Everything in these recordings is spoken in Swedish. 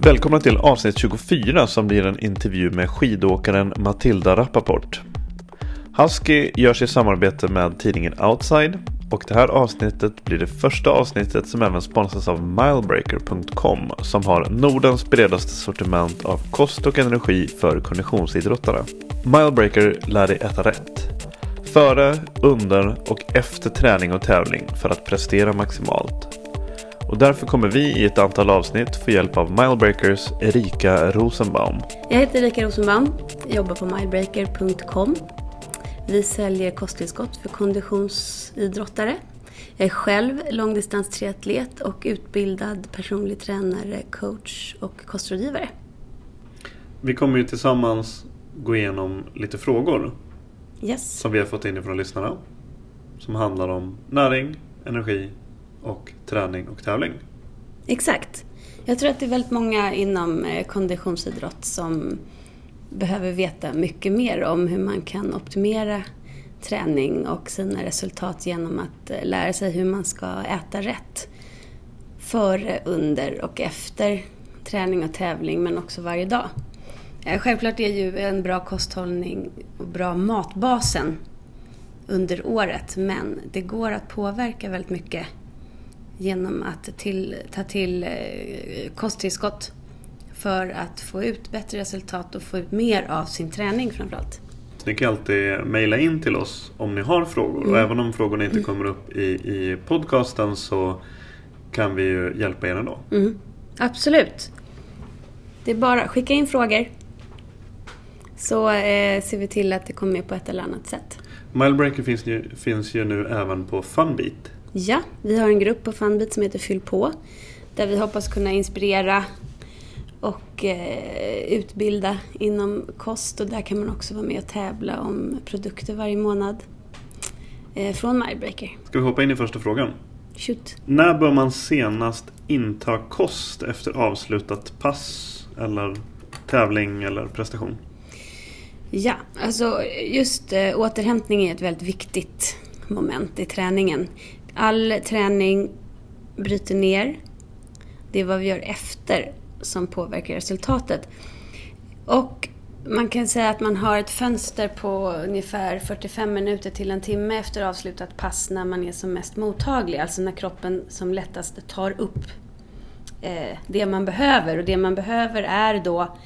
Välkomna till avsnitt 24 som blir en intervju med skidåkaren Matilda Rappaport. Husky görs i samarbete med tidningen Outside och det här avsnittet blir det första avsnittet som även sponsras av Milebreaker.com som har Nordens bredaste sortiment av kost och energi för konditionsidrottare. Milebreaker lär dig äta rätt. Före, under och efter träning och tävling för att prestera maximalt. Och därför kommer vi i ett antal avsnitt få hjälp av Milebreakers Erika Rosenbaum. Jag heter Erika Rosenbaum, jobbar på milebreaker.com. Vi säljer kosttillskott för konditionsidrottare. Jag är själv långdistanstriatlet och utbildad personlig tränare, coach och kostrådgivare. Vi kommer ju tillsammans gå igenom lite frågor Yes. som vi har fått in ifrån lyssnarna. Som handlar om näring, energi och träning och tävling. Exakt. Jag tror att det är väldigt många inom eh, konditionsidrott som behöver veta mycket mer om hur man kan optimera träning och sina resultat genom att eh, lära sig hur man ska äta rätt. Före, under och efter träning och tävling men också varje dag. Eh, självklart är ju en bra kosthållning och bra matbasen under året men det går att påverka väldigt mycket genom att till, ta till eh, kosttillskott för att få ut bättre resultat och få ut mer av sin träning framförallt. Ni kan alltid mejla in till oss om ni har frågor. Och även om frågorna inte kommer upp i, i podcasten så kan vi ju hjälpa er ändå. Mm. Absolut. Det är bara att skicka in frågor så eh, ser vi till att det kommer med på ett eller annat sätt. Milebreaker finns ju, finns ju nu även på Funbeat. Ja, vi har en grupp på Funbit som heter Fyll på. Där vi hoppas kunna inspirera och eh, utbilda inom kost. Och där kan man också vara med och tävla om produkter varje månad. Eh, från Milebreaker. Ska vi hoppa in i första frågan? Shoot. När bör man senast inta kost efter avslutat pass eller tävling eller prestation? Ja, alltså just eh, återhämtning är ett väldigt viktigt moment i träningen. All träning bryter ner. Det är vad vi gör efter som påverkar resultatet. Och man kan säga att man har ett fönster på ungefär 45 minuter till en timme efter avslutat pass när man är som mest mottaglig. Alltså när kroppen som lättast tar upp eh, det man behöver. Och det man behöver är då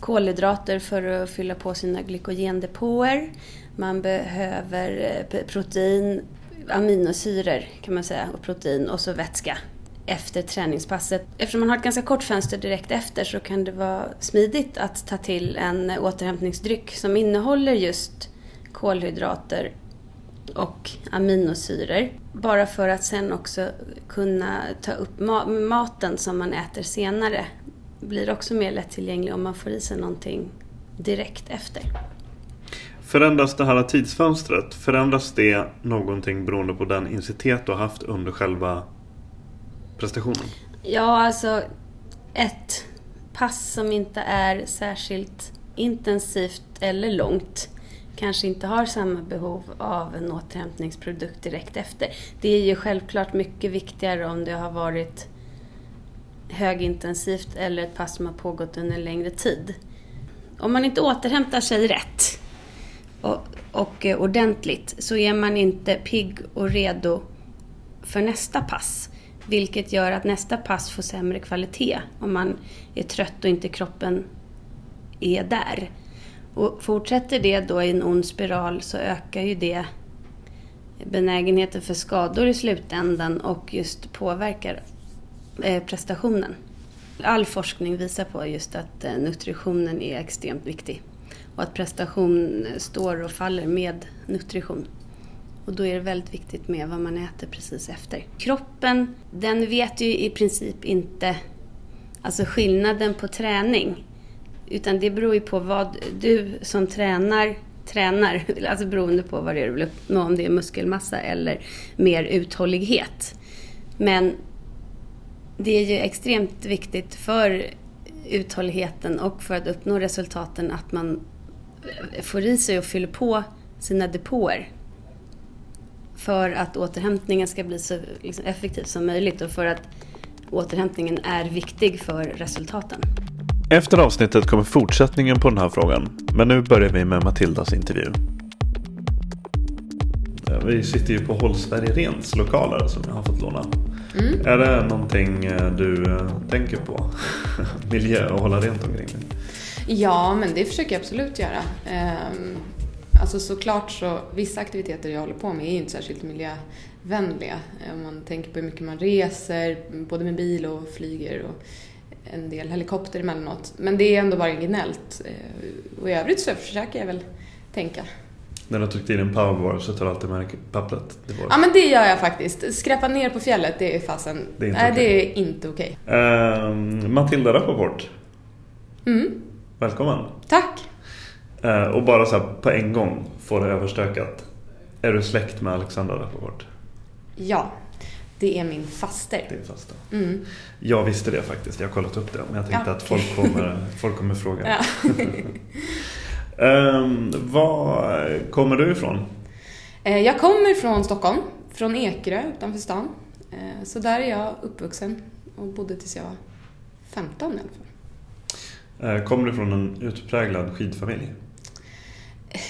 kolhydrater för att fylla på sina glykogendepåer. Man behöver eh, protein, aminosyror kan man säga, och protein och så vätska efter träningspasset. Eftersom man har ett ganska kort fönster direkt efter så kan det vara smidigt att ta till en återhämtningsdryck som innehåller just kolhydrater och aminosyror. Bara för att sen också kunna ta upp ma- maten som man äter senare. Blir också mer lättillgänglig om man får i sig någonting direkt efter. Förändras det här tidsfönstret? Förändras det någonting beroende på den intensitet du har haft under själva prestationen? Ja, alltså ett pass som inte är särskilt intensivt eller långt kanske inte har samma behov av en återhämtningsprodukt direkt efter. Det är ju självklart mycket viktigare om det har varit högintensivt eller ett pass som har pågått under en längre tid. Om man inte återhämtar sig rätt och, och eh, ordentligt så är man inte pigg och redo för nästa pass. Vilket gör att nästa pass får sämre kvalitet om man är trött och inte kroppen är där. Och fortsätter det då i en ond spiral så ökar ju det benägenheten för skador i slutändan och just påverkar eh, prestationen. All forskning visar på just att eh, nutritionen är extremt viktig och att prestation står och faller med nutrition. Och då är det väldigt viktigt med vad man äter precis efter. Kroppen, den vet ju i princip inte alltså skillnaden på träning. Utan det beror ju på vad du som tränar tränar, alltså beroende på vad det är du vill uppnå, om det är muskelmassa eller mer uthållighet. Men det är ju extremt viktigt för uthålligheten och för att uppnå resultaten att man får i sig och fyller på sina depåer för att återhämtningen ska bli så liksom, effektiv som möjligt och för att återhämtningen är viktig för resultaten. Efter avsnittet kommer fortsättningen på den här frågan. Men nu börjar vi med Matildas intervju. Vi sitter ju på Håll Sverige Rents lokaler som jag har fått låna. Mm. Är det någonting eh, du eh, tänker på? Miljö och hålla rent omkring dig? Ja, men det försöker jag absolut göra. Ehm, alltså såklart så, vissa aktiviteter jag håller på med är ju inte särskilt miljövänliga. Om man tänker på hur mycket man reser, både med bil och flyger och en del helikopter emellanåt. Men det är ändå marginellt. Eh, och i övrigt så försöker jag väl tänka. När du har tryckt in en powerbar så tar du alltid med pappret? Ja men det gör jag faktiskt. Skräpa ner på fjället, det är fasen... Det är inte Nej, okay. det okej. Okay. Uh, Matilda Rappaport. Mm. Välkommen. Tack. Uh, och bara så på en gång få det överstökat. Är du släkt med Alexandra Rappaport? Ja. Det är min faster. Din faster. Mm. Jag visste det faktiskt, jag har kollat upp det. Men jag tänkte ja. att folk kommer, folk kommer fråga. Ja. um, var kommer du ifrån? Eh, jag kommer från Stockholm, från Ekerö utanför stan. Eh, så där är jag uppvuxen och bodde tills jag var 15 i alla fall. Eh, kommer du från en utpräglad skidfamilj?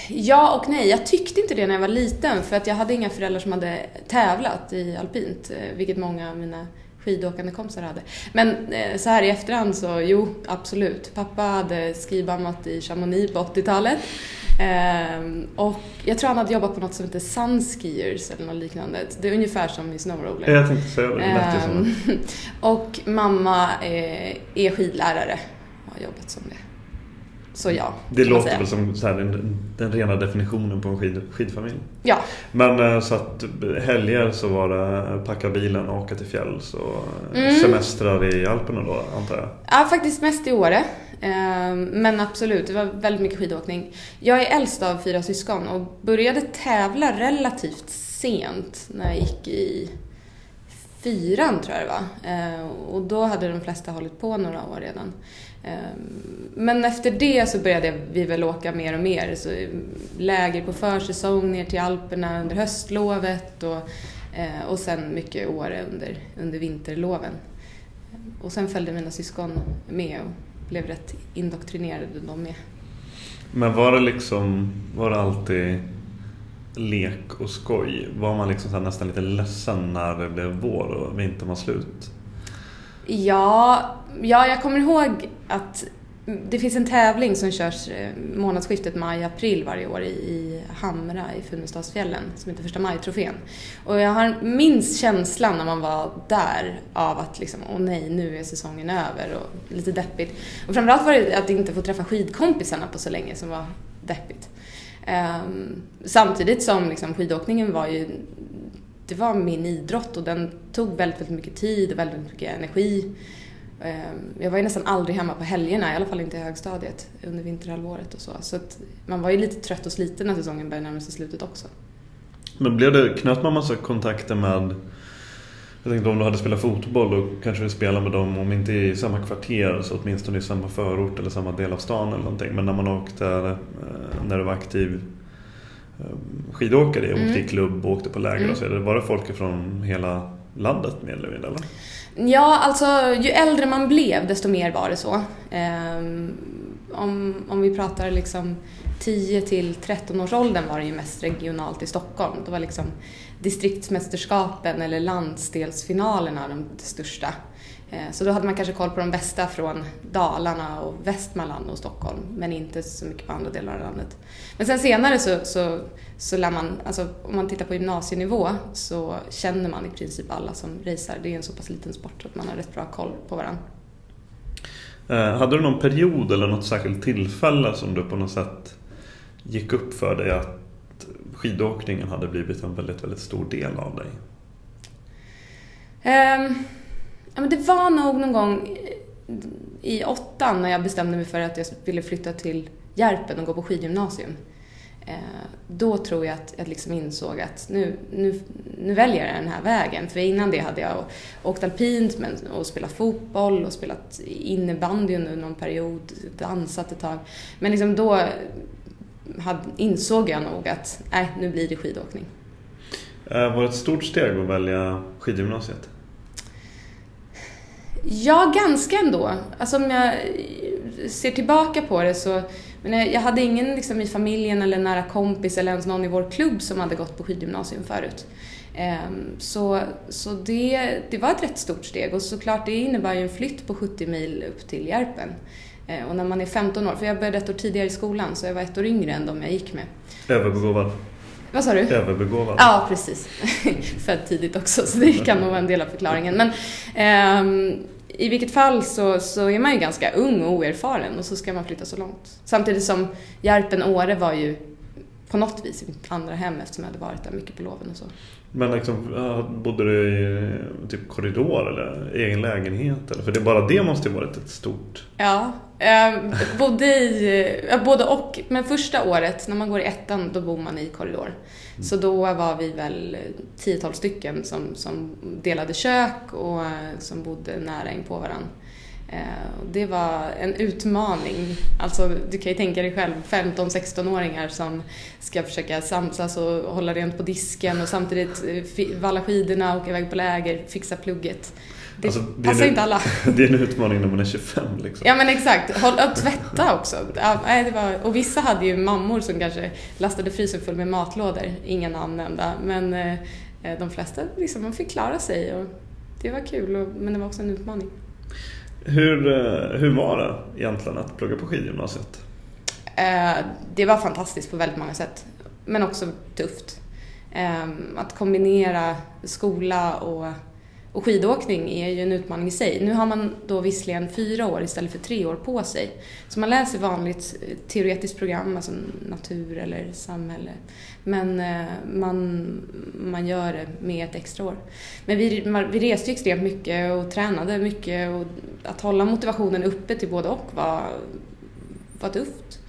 Ja och nej. Jag tyckte inte det när jag var liten för att jag hade inga föräldrar som hade tävlat i alpint, eh, vilket många av mina skidåkande kompisar hade. Men eh, så här i efterhand så, jo, absolut. Pappa hade skibammat i Chamonix på 80-talet. Ehm, och jag tror han hade jobbat på något som heter Sunskiers eller något liknande. Det är ungefär som i Snowroller. Jag tänkte säga det, det ehm, Och mamma eh, är skidlärare har jobbat som det. Så ja. Det låter väl som så här, den, den rena definitionen på en skid, skidfamilj. Ja. Men eh, så att helger så var det packa bilen och åka till fjälls och mm. semestrar i Alperna då antar jag? Ja, faktiskt mest i Åre. Ehm, men absolut, det var väldigt mycket skidåkning. Jag är äldst av fyra syskon och började tävla relativt sent när jag gick i fyran tror jag det var. Ehm, och då hade de flesta hållit på några år redan. Ehm, men efter det så började vi väl åka mer och mer. Så läger på försäsong ner till Alperna under höstlovet och, eh, och sen mycket år under, under vinterloven. Och sen följde mina syskon med och blev rätt indoktrinerade de med. Men var det liksom, var det alltid lek och skoj? Var man liksom nästan lite ledsen när det blev vår och vintern var slut? Ja, ja, jag kommer ihåg att det finns en tävling som körs eh, månadsskiftet maj-april varje år i Hamra i Funäsdalsfjällen som heter Första maj-trofén. Och jag har minst känslan när man var där av att liksom, åh nej, nu är säsongen över och lite deppigt. Och framförallt var det att inte få träffa skidkompisarna på så länge som var deppigt. Um, samtidigt som liksom, skidåkningen var ju det var min idrott och den tog väldigt, väldigt mycket tid och väldigt mycket energi. Ehm, jag var ju nästan aldrig hemma på helgerna, i alla fall inte i högstadiet under vinterhalvåret och så. Så att man var ju lite trött och sliten när säsongen började närma sig slutet också. Men blev det, knöt man massa kontakter med jag tänkte om du hade spelat fotboll och kanske du spelade med dem, om inte i samma kvarter så åtminstone i samma förort eller samma del av stan eller någonting. Men när man åkte, eh, när du var aktiv skidåkare, mm. åkte i klubb och åkte på läger mm. och så. Var det folk från hela landet mer eller mindre? Eller? Ja, alltså ju äldre man blev desto mer var det så. Um, om, om vi pratar liksom 10 till 13 års åldern var det ju mest regionalt i Stockholm. Det var liksom distriktsmästerskapen eller landsdelsfinalerna de största. Eh, så då hade man kanske koll på de bästa från Dalarna och Västmanland och Stockholm, men inte så mycket på andra delar av landet. Men sen senare så, så, så lär man, alltså om man tittar på gymnasienivå så känner man i princip alla som racear. Det är en så pass liten sport att man har rätt bra koll på varandra. Eh, hade du någon period eller något särskilt tillfälle som du på något sätt gick upp för dig att skidåkningen hade blivit en väldigt, väldigt stor del av dig? Um, ja, men det var nog någon gång eh, i åttan när jag bestämde mig för att jag ville flytta till Järpen och gå på skidgymnasium. Eh, då tror jag att jag liksom insåg att nu, nu, nu väljer jag den här vägen. För innan det hade jag åkt alpint men, och spelat fotboll och spelat innebandy under någon period, dansat ett tag. Men liksom då hade, insåg jag nog att nej, nu blir det skidåkning. Eh, var det ett stort steg att välja skidgymnasiet? Ja, ganska ändå. Alltså om jag ser tillbaka på det så men jag hade ingen liksom, i familjen eller nära kompis eller ens någon i vår klubb som hade gått på skidgymnasium förut. Ehm, så, så det, det var ett rätt stort steg och såklart det innebär ju en flytt på 70 mil upp till Järpen. Ehm, och när man är 15 år, för jag började ett år tidigare i skolan så jag var ett år yngre än de jag gick med. Överbegåvad? Vad sa du? Överbegåvad? Ja, precis. Född tidigt också, så det kan nog vara en del av förklaringen. Men eh, i vilket fall så, så är man ju ganska ung och oerfaren och så ska man flytta så långt. Samtidigt som Järpen-Åre var ju på något vis mitt andra hem eftersom jag hade varit där mycket på loven och så. Men liksom, bodde du i typ korridor eller egen lägenhet? Eller? För det, bara det måste ju varit ett stort... Ja, ehm, bodde i, både och. Men första året, när man går i ettan, då bor man i korridor. Mm. Så då var vi väl tiotal stycken som, som delade kök och som bodde nära in på varandra. Eh, det var en utmaning. Alltså, du kan ju tänka dig själv 15-16-åringar som ska försöka samsas och hålla rent på disken och samtidigt eh, valla skidorna, åka iväg på läger, fixa plugget. Det alltså, det passar en, inte alla. Det är en utmaning när man är 25 liksom. Ja men exakt. Håll, och tvätta också. Ja, det var, och vissa hade ju mammor som kanske lastade frysen full med matlådor. Inga namn nämnda. Men eh, de flesta liksom, man fick klara sig och det var kul och, men det var också en utmaning. Hur, eh, hur var det egentligen att plugga på skidgymnasiet? Eh, det var fantastiskt på väldigt många sätt, men också tufft. Ehm, att kombinera skola och och skidåkning är ju en utmaning i sig. Nu har man då visserligen fyra år istället för tre år på sig. Så man läser vanligt eh, teoretiskt program, alltså natur eller samhälle. Men eh, man, man gör det med ett extra år. Men vi, vi reste ju extremt mycket och tränade mycket och att hålla motivationen uppe till både och var, var tufft.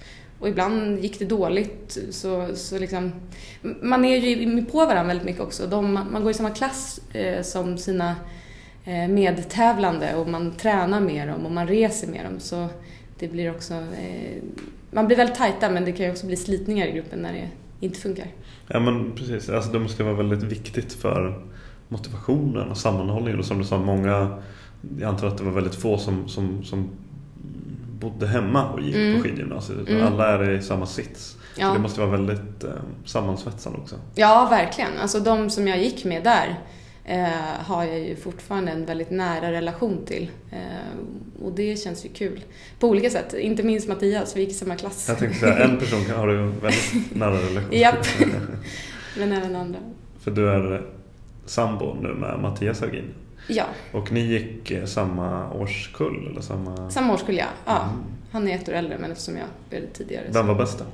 Och ibland gick det dåligt. Så, så liksom, man är ju på varandra väldigt mycket också. De, man går i samma klass eh, som sina eh, medtävlande och man tränar med dem och man reser med dem. Så det blir också... Eh, man blir väldigt tajta men det kan ju också bli slitningar i gruppen när det inte funkar. Ja men precis, alltså, det måste vara väldigt viktigt för motivationen och sammanhållningen. Och som du sa, många, jag antar att det var väldigt få som, som, som bodde hemma och gick mm. på skidgymnasiet. Mm. Alla är i samma sits. Ja. Så det måste vara väldigt eh, sammansvetsande också. Ja, verkligen. Alltså de som jag gick med där eh, har jag ju fortfarande en väldigt nära relation till. Eh, och det känns ju kul. På olika sätt. Inte minst Mattias, vi gick i samma klass. Jag tänkte säga, en person har du väldigt nära relation till. Japp. Men även andra. För du är sambo nu med Mattias Hagin. Ja. Och ni gick eh, samma årskull? Eller samma... samma årskull, ja. ja. Mm. Han är ett år äldre, men eftersom jag började tidigare. Vem var bäst då?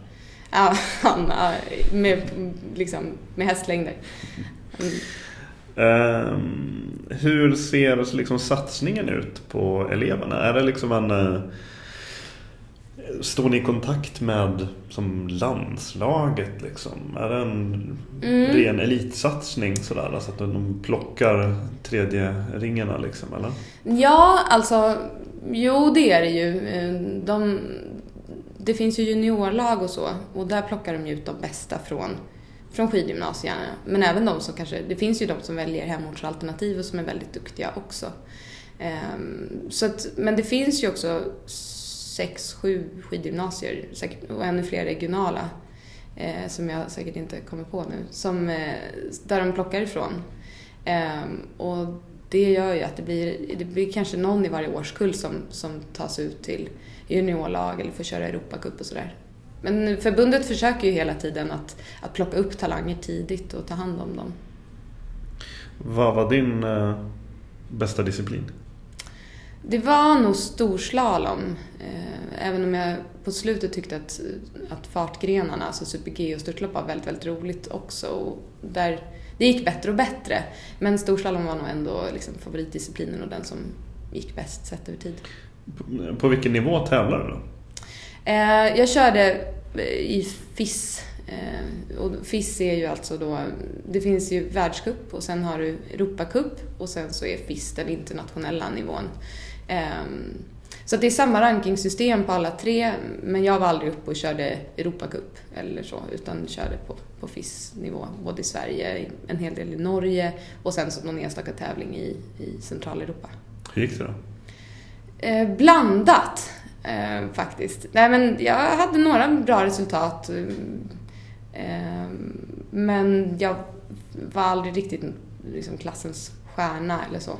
Ja, han med, liksom, med hästlängder. Mm. Um, hur ser liksom satsningen ut på eleverna? Är det liksom en eh, Står ni i kontakt med som landslaget liksom? Är det en mm. ren elitsatsning sådär? Alltså att de plockar tredje ringarna liksom eller? Ja, alltså jo det är det ju. De, det finns ju juniorlag och så och där plockar de ut de bästa från, från skidgymnasierna. Men även de som kanske, det finns ju de som väljer hemortsalternativ och som är väldigt duktiga också. Ehm, så att, men det finns ju också sex, sju skidgymnasier och ännu fler regionala eh, som jag säkert inte kommer på nu, som, eh, där de plockar ifrån. Eh, och det gör ju att det blir, det blir kanske någon i varje årskull som, som tas ut till juniorlag eller får köra Europacup och sådär. Men förbundet försöker ju hela tiden att, att plocka upp talanger tidigt och ta hand om dem. Vad var din eh, bästa disciplin? Det var nog storslalom. Eh, även om jag på slutet tyckte att, att fartgrenarna, alltså super-G och störtlopp var väldigt, väldigt roligt också. Och där, det gick bättre och bättre. Men storslalom var nog ändå liksom favoritdisciplinen och den som gick bäst sett över tid. På, på vilken nivå tävlar du då? Eh, jag körde i FIS. Eh, och FIS är ju alltså då, det finns ju världscup och sen har du Europacup och sen så är FIS den internationella nivån. Ehm, så det är samma rankingsystem på alla tre, men jag var aldrig uppe och körde Europacup eller så, utan körde på, på FIS-nivå, både i Sverige, en hel del i Norge och sen så någon enstaka tävling i, i Centraleuropa. Hur gick det då? Eh, blandat, eh, faktiskt. Nej, men jag hade några bra resultat, eh, men jag var aldrig riktigt liksom, klassens stjärna eller så.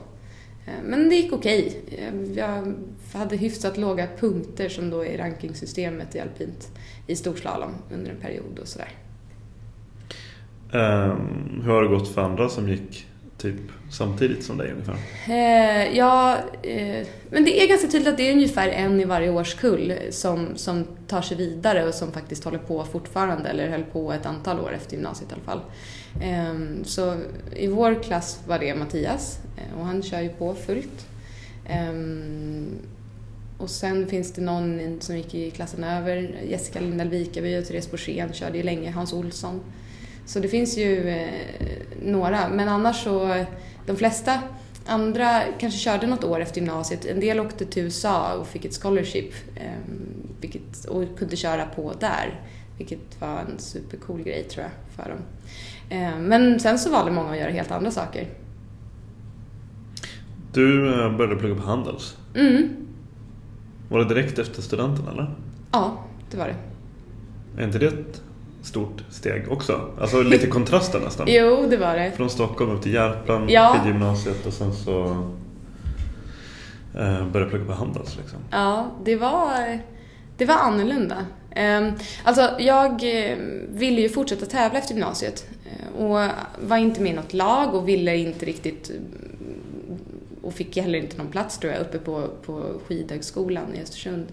Eh, men det gick okej. Okay. Jag hade hyfsat låga punkter som då är rankingsystemet i alpint i storslalom under en period och sådär. Um, hur har det gått för andra som gick typ samtidigt som dig ungefär? Eh, ja, eh, men det är ganska tydligt att det är ungefär en i varje årskull som, som tar sig vidare och som faktiskt håller på fortfarande, eller höll på ett antal år efter gymnasiet i alla fall. Ehm, så i vår klass var det Mattias eh, och han kör ju på fullt. Ehm, och sen finns det någon som gick i klassen över, Jessica Lindahl Vikaby och Therese Borssén körde ju länge, Hans Olsson. Så det finns ju eh, några, men annars så, de flesta andra kanske körde något år efter gymnasiet. En del åkte till USA och fick ett scholarship ehm, vilket, och kunde köra på där. Vilket var en supercool grej tror jag för dem. Eh, men sen så valde många att göra helt andra saker. Du eh, började plugga på Handels. Mm. Var det direkt efter studenten eller? Ja, det var det. Är inte det ett stort steg också? Alltså lite kontraster nästan. jo, det var det. Från Stockholm upp till Järpen, ja. skidgymnasiet och sen så eh, började plugga på Handels. Liksom. Ja, det var, det var annorlunda. Ehm, alltså, jag eh, ville ju fortsätta tävla efter gymnasiet eh, och var inte med i något lag och ville inte riktigt mm, och fick heller inte någon plats tror jag uppe på, på skidhögskolan i Östersund.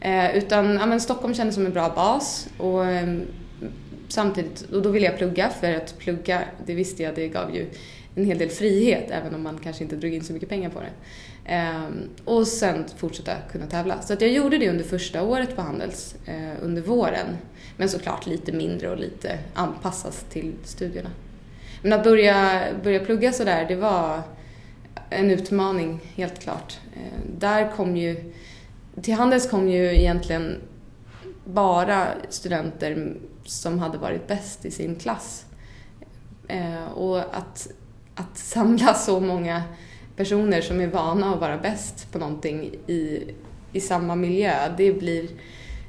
Eh, utan ja, men Stockholm kändes som en bra bas och ehm, samtidigt, och då ville jag plugga för att plugga, det visste jag, det gav ju en hel del frihet även om man kanske inte drog in så mycket pengar på det. Ehm, och sen fortsätta kunna tävla. Så att jag gjorde det under första året på Handels, eh, under våren. Men såklart lite mindre och lite anpassas till studierna. Men att börja, börja plugga sådär, det var en utmaning, helt klart. Ehm, där kom ju, till Handels kom ju egentligen bara studenter som hade varit bäst i sin klass. Eh, och att, att samla så många personer som är vana att vara bäst på någonting i, i samma miljö, det blir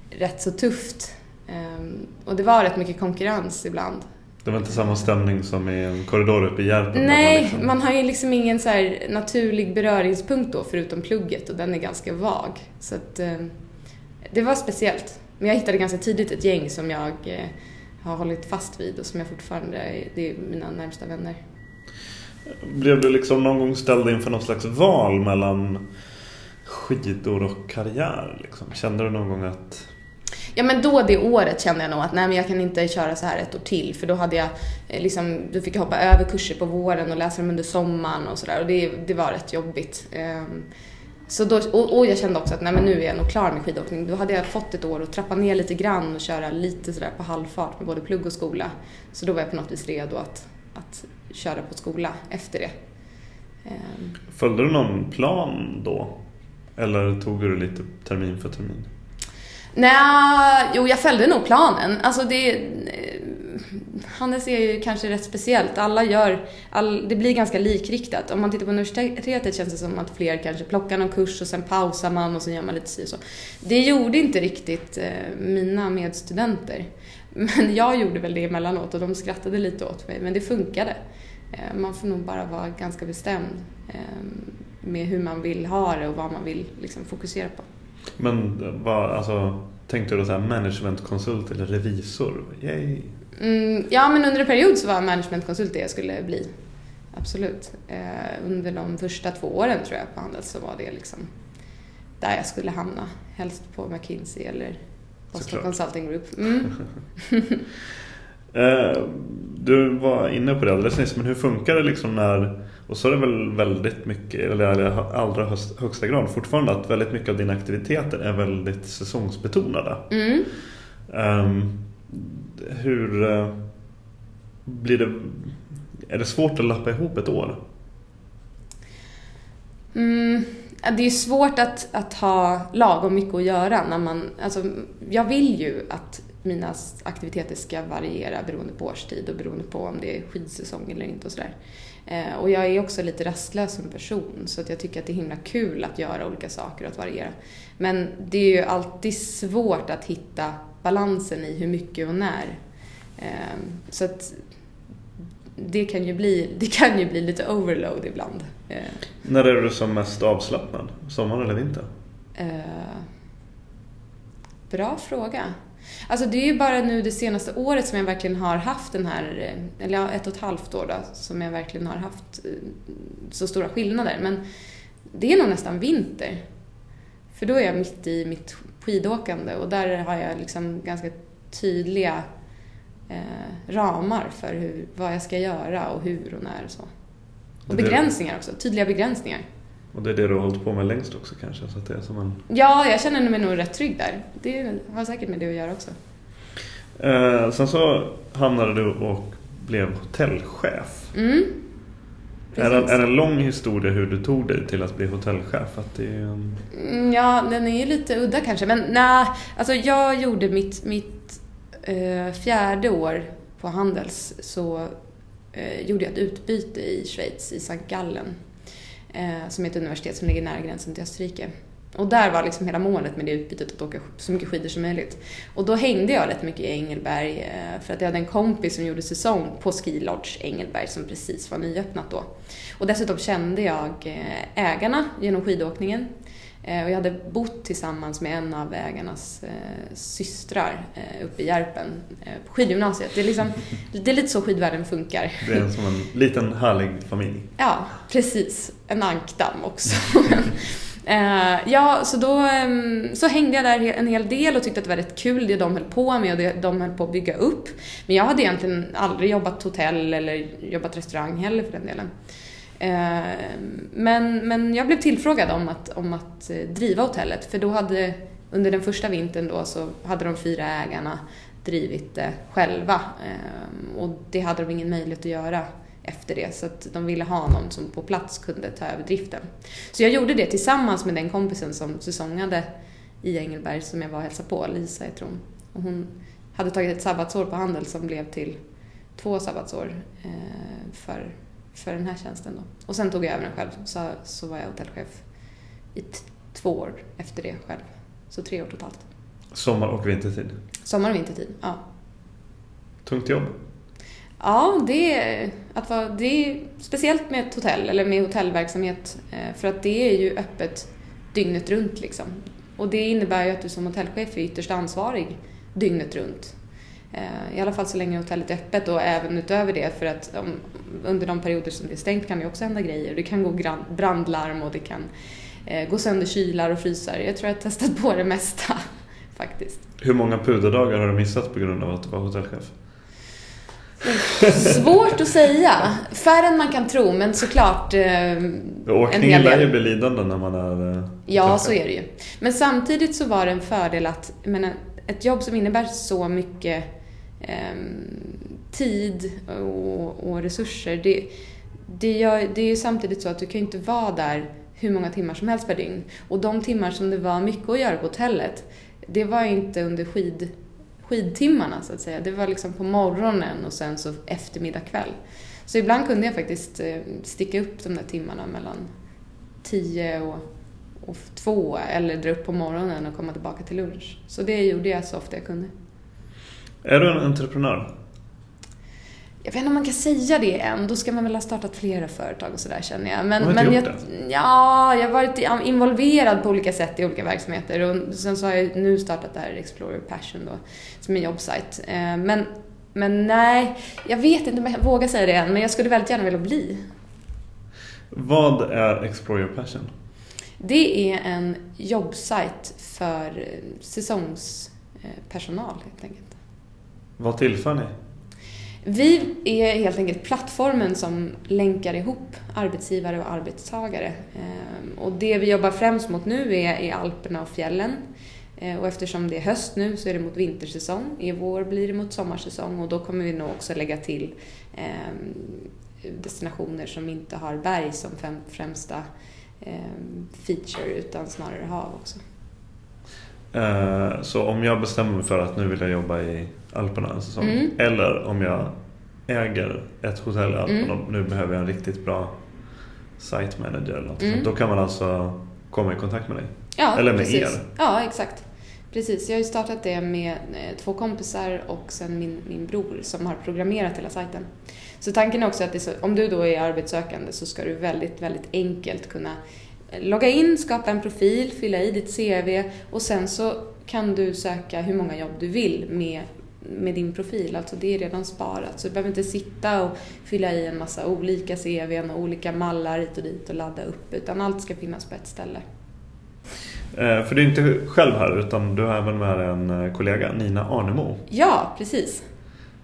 rätt så tufft. Eh, och det var rätt mycket konkurrens ibland. Det var inte samma stämning som i en korridor uppe i Järpen? Nej, man, liksom... man, har ju liksom ingen så naturlig beröringspunkt då förutom plugget och den är ganska vag. Så att, eh, det var speciellt. Men jag hittade ganska tidigt ett gäng som jag eh, har hållit fast vid och som jag fortfarande, det är mina närmsta vänner. Blev du liksom någon gång ställd inför något slags val mellan skidor och karriär? Liksom? Kände du någon gång att Ja men då det året kände jag nog att nej men jag kan inte köra så här ett år till för då hade jag eh, liksom, då fick jag hoppa över kurser på våren och läsa dem under sommaren och sådär och det, det var rätt jobbigt. Ehm, så då, och, och, jag kände också att nej men nu är jag nog klar med skidåkning. Då hade jag fått ett år att trappa ner lite grann och köra lite sådär på halvfart med både plugg och skola. Så då var jag på något vis redo att, att köra på skola efter det. Um. Följde du någon plan då? Eller tog du det lite termin för termin? Nej, jo jag följde nog planen. Alltså det... Handels är ju kanske rätt speciellt. Alla gör, all, det blir ganska likriktat. Om man tittar på universitetet känns det som att fler kanske plockar någon kurs och sen pausar man och sen gör man lite si och så. Det gjorde inte riktigt eh, mina medstudenter. Men jag gjorde väl det emellanåt och de skrattade lite åt mig, men det funkade. Eh, man får nog bara vara ganska bestämd eh, med hur man vill ha det och vad man vill liksom, fokusera på. Men vad, alltså, tänkte du då så här managementkonsult eller revisor? Yay! Mm, ja, men under en period så var managementkonsult det jag skulle bli. Absolut. Eh, under de första två åren tror jag på Handels så var det liksom där jag skulle hamna. Helst på McKinsey eller Boston Consulting Group. Mm. Eh, du var inne på det alldeles nyss, men hur funkar det liksom när, och så är det väl väldigt mycket, eller i allra högsta grad fortfarande, att väldigt mycket av dina aktiviteter är väldigt säsongsbetonade. Mm. Um, hur uh, blir det, är det svårt att lappa ihop ett år? Mm, det är svårt att, att ha lagom mycket att göra när man, alltså jag vill ju att mina aktiviteter ska variera beroende på årstid och beroende på om det är skidsäsong eller inte och sådär. Eh, och jag är också lite rastlös som person så att jag tycker att det är himla kul att göra olika saker och att variera. Men det är ju alltid svårt att hitta balansen i hur mycket och när. Eh, så att det kan ju bli, det kan ju bli lite overload ibland. Eh. När är du som mest avslappnad? Sommar eller vinter? bra fråga. Alltså det är ju bara nu det senaste året som jag verkligen har haft den här, eller ja, ett och ett halvt år då, som jag verkligen har haft eh, så stora skillnader. Men det är nog nästan vinter. För då är jag mitt i mitt skidåkande och där har jag liksom ganska tydliga eh, ramar för hur, vad jag ska göra och hur och när och så. Och begränsningar också, tydliga begränsningar. Och det är det du har hållit på med längst också kanske? Så att det är som en... Ja, jag känner mig nog rätt trygg där. Det har säkert med det att göra också. Eh, sen så hamnade du och blev hotellchef. Mm. Är det, är det en lång historia hur du tog dig till att bli hotellchef? Att det är en... Mm, ja, den är ju lite udda kanske. Men nej, alltså jag gjorde mitt, mitt eh, fjärde år på Handels så eh, gjorde jag ett utbyte i Schweiz, i St. Gallen eh, som är ett universitet som ligger nära gränsen till Österrike. Och där var liksom hela målet med det utbytet att åka så mycket skidor som möjligt. Och då hängde jag rätt mycket i Engelberg eh, för att jag hade en kompis som gjorde säsong på Ski Lodge Engelberg som precis var nyöppnat då. Och dessutom kände jag eh, ägarna genom skidåkningen. Eh, och jag hade bott tillsammans med en av ägarnas eh, systrar eh, uppe i Järpen eh, på skidgymnasiet. Det är, liksom, det är lite så skidvärlden funkar. Det är som en liten härlig familj. Ja, precis. En ankdamm också. eh, ja, så då um, så hängde jag där en hel del och tyckte att det var rätt kul det de höll på med och det de höll på att bygga upp. Men jag hade egentligen aldrig jobbat hotell eller jobbat restaurang heller för den delen. Ehm, men, men jag blev tillfrågad om att, om att eh, driva hotellet för då hade under den första vintern då så hade de fyra ägarna drivit det själva ehm, och det hade de ingen möjlighet att göra efter det så att de ville ha någon som på plats kunde ta över driften. Så jag gjorde det tillsammans med den kompisen som säsongade i Engelberg som jag var och hälsade på, Lisa heter hon. Och hon hade tagit ett sabbatsår på Handel som blev till två sabbatsår eh, för för den här tjänsten då. Och sen tog jag över den själv, så, så var jag hotellchef i två år efter det själv. Så tre år totalt. Sommar och vintertid? Sommar och vintertid, ja. Tungt jobb? Ja, det är, att vara, det är speciellt med ett hotell, eller med hotellverksamhet, eh, för att det är ju öppet dygnet runt liksom. Och det innebär ju att du som hotellchef är ytterst ansvarig dygnet runt I alla fall så länge hotellet är öppet och även utöver det för att om, under de perioder som det är stängt kan det också hända grejer. Det kan gå brandlarm och det kan eh, gå sönder kylar och frysar. Jag tror jag har testat på det mesta faktiskt. Hur många puderdagar har du missat på grund av att du var hotellchef? Svårt att säga. Färre än man kan tro, men såklart eh, Åkningen lär ju bli lidande när man är eh, Ja, så är det ju. Men samtidigt så var det en fördel att, menar, ett jobb som innebär så mycket Ehm, tid och, och, resurser. Det, det, gör, det är ju samtidigt så att du kan ju inte vara där hur många timmar som helst per dygn. Och de timmar som det var mycket att göra på hotellet, det var inte under skid, skidtimmarna så att säga. Det var liksom på morgonen och sen så eftermiddag kväll. Så ibland kunde jag faktiskt eh, sticka upp de där timmarna mellan 10 och, och 2 eller dra upp på morgonen och komma tillbaka till lunch. Så det gjorde jag så ofta jag kunde. Är du en entreprenör? Jag vet inte om man kan säga det än. Då ska man väl ha startat flera företag och sådär känner jag. Men, Har men jag, gjort Ja, jag har varit involverad på olika sätt i olika verksamheter. Och sen så har jag nu startat det här Explorer Passion då, som en jobbsite. Eh, Men, men nej, jag vet inte om jag vågar säga det än. Men jag skulle väldigt gärna vilja bli. Vad är Explore Your Passion? Det är en jobbsite för eh, säsongspersonal helt enkelt. Vad tillför ni? Vi är helt enkelt plattformen som länkar ihop arbetsgivare och arbetstagare. Ehm, Och det vi jobbar främst mot nu är, är Alperna och fjällen. Eh, Och eftersom det är höst nu så är det mot vintersäsong. I vår blir det mot sommarsäsong och då kommer vi nog också lägga till ehm, destinationer som inte har berg som främsta ehm, feature utan snarare hav också. Eh, Så om jag bestämmer mig för att nu vill jag jobba i Alperna en säsong. Mm. Eller om jag äger ett hotell i Alperna Mm. och nu behöver jag en riktigt bra site manager eller något Mm. Då kan man alltså komma i kontakt med dig. Ja, Eller med precis. er. Ja, exakt. Precis, jag har ju startat det med eh, två kompisar och sen min, min bror som har programmerat hela sajten. Så tanken är också att så, om du då är arbetssökande så ska du väldigt, väldigt enkelt kunna eh, logga in, skapa en profil, fylla i ditt CV och sen så kan du söka hur många jobb du vill med, med din profil. Alltså det är redan sparat så du behöver inte sitta och fylla i en massa olika CVn och olika mallar hit och dit och ladda upp utan allt ska finnas på ett ställe. Eh, För du är inte själv här utan du har även med en eh, kollega, Nina Arnemo. Ja, precis.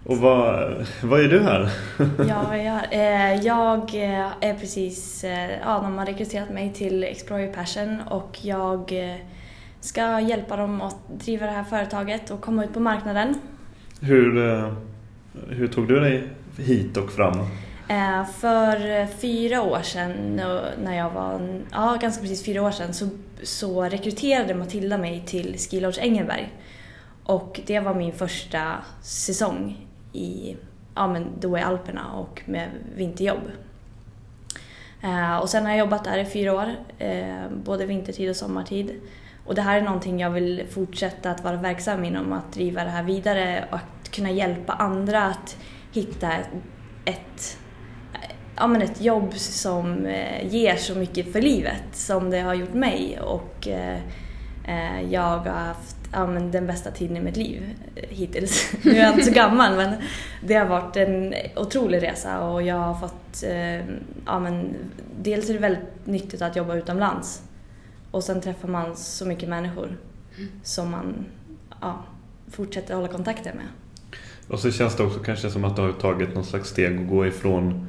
Och vad, vad är du här? Ja, jag, eh, jag är precis, eh, ja, de har rekryterat mig till Explore Your Passion och jag eh, ska hjälpa dem att driva det här företaget och komma ut på marknaden. Hur, eh, hur tog du dig hit och fram? Eh, för eh, fyra år sedan, när jag var, ja ganska precis fyra år sedan, så, så rekryterade Matilda mig till Ski Lodge Engelberg. Och det var min första säsong i, ja men då i Alperna och med vinterjobb. Och sen har jag jobbat där i fyra år, både vintertid och sommartid. Och det här är någonting jag vill fortsätta att vara verksam inom, att driva det här vidare och att kunna hjälpa andra att hitta ett, ja, men ett jobb som eh, ger så mycket för livet som det har gjort mig. Och eh, eh jag har haft ja, men den bästa tiden i mitt liv eh, hittills. Nu är jag inte så gammal men det har varit en otrolig resa och jag har fått, eh, ja men dels är det väldigt nyttigt att jobba utomlands och sen träffar man så mycket människor som man ja, fortsätter hålla kontakten med. Och så känns det också kanske som att du har tagit någon slags steg och gå ifrån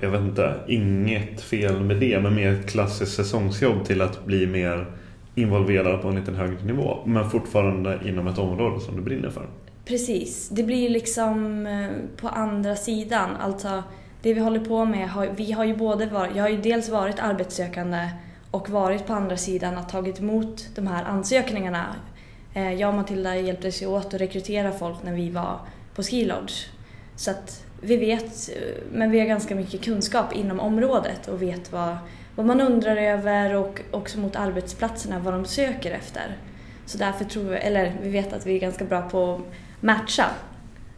jag vet inte, inget fel med det, men mer klassiskt säsongsjobb till att bli mer involverad på en lite högre nivå. Men fortfarande inom ett område som du brinner för. Precis, det blir liksom eh, på andra sidan. Alltså det vi håller på med, vi har ju både varit, jag har ju dels varit arbetssökande och varit på andra sidan och tagit emot de här ansökningarna. Eh, Jag och Matilda hjälptes ju åt att rekrytera folk när vi var på Ski Lodge. Så att vi vet, men vi har ganska mycket kunskap inom området och vet vad, vad man undrar över och också mot arbetsplatserna vad de söker efter. Så därför tror vi, eller vi vet att vi är ganska bra på att matcha.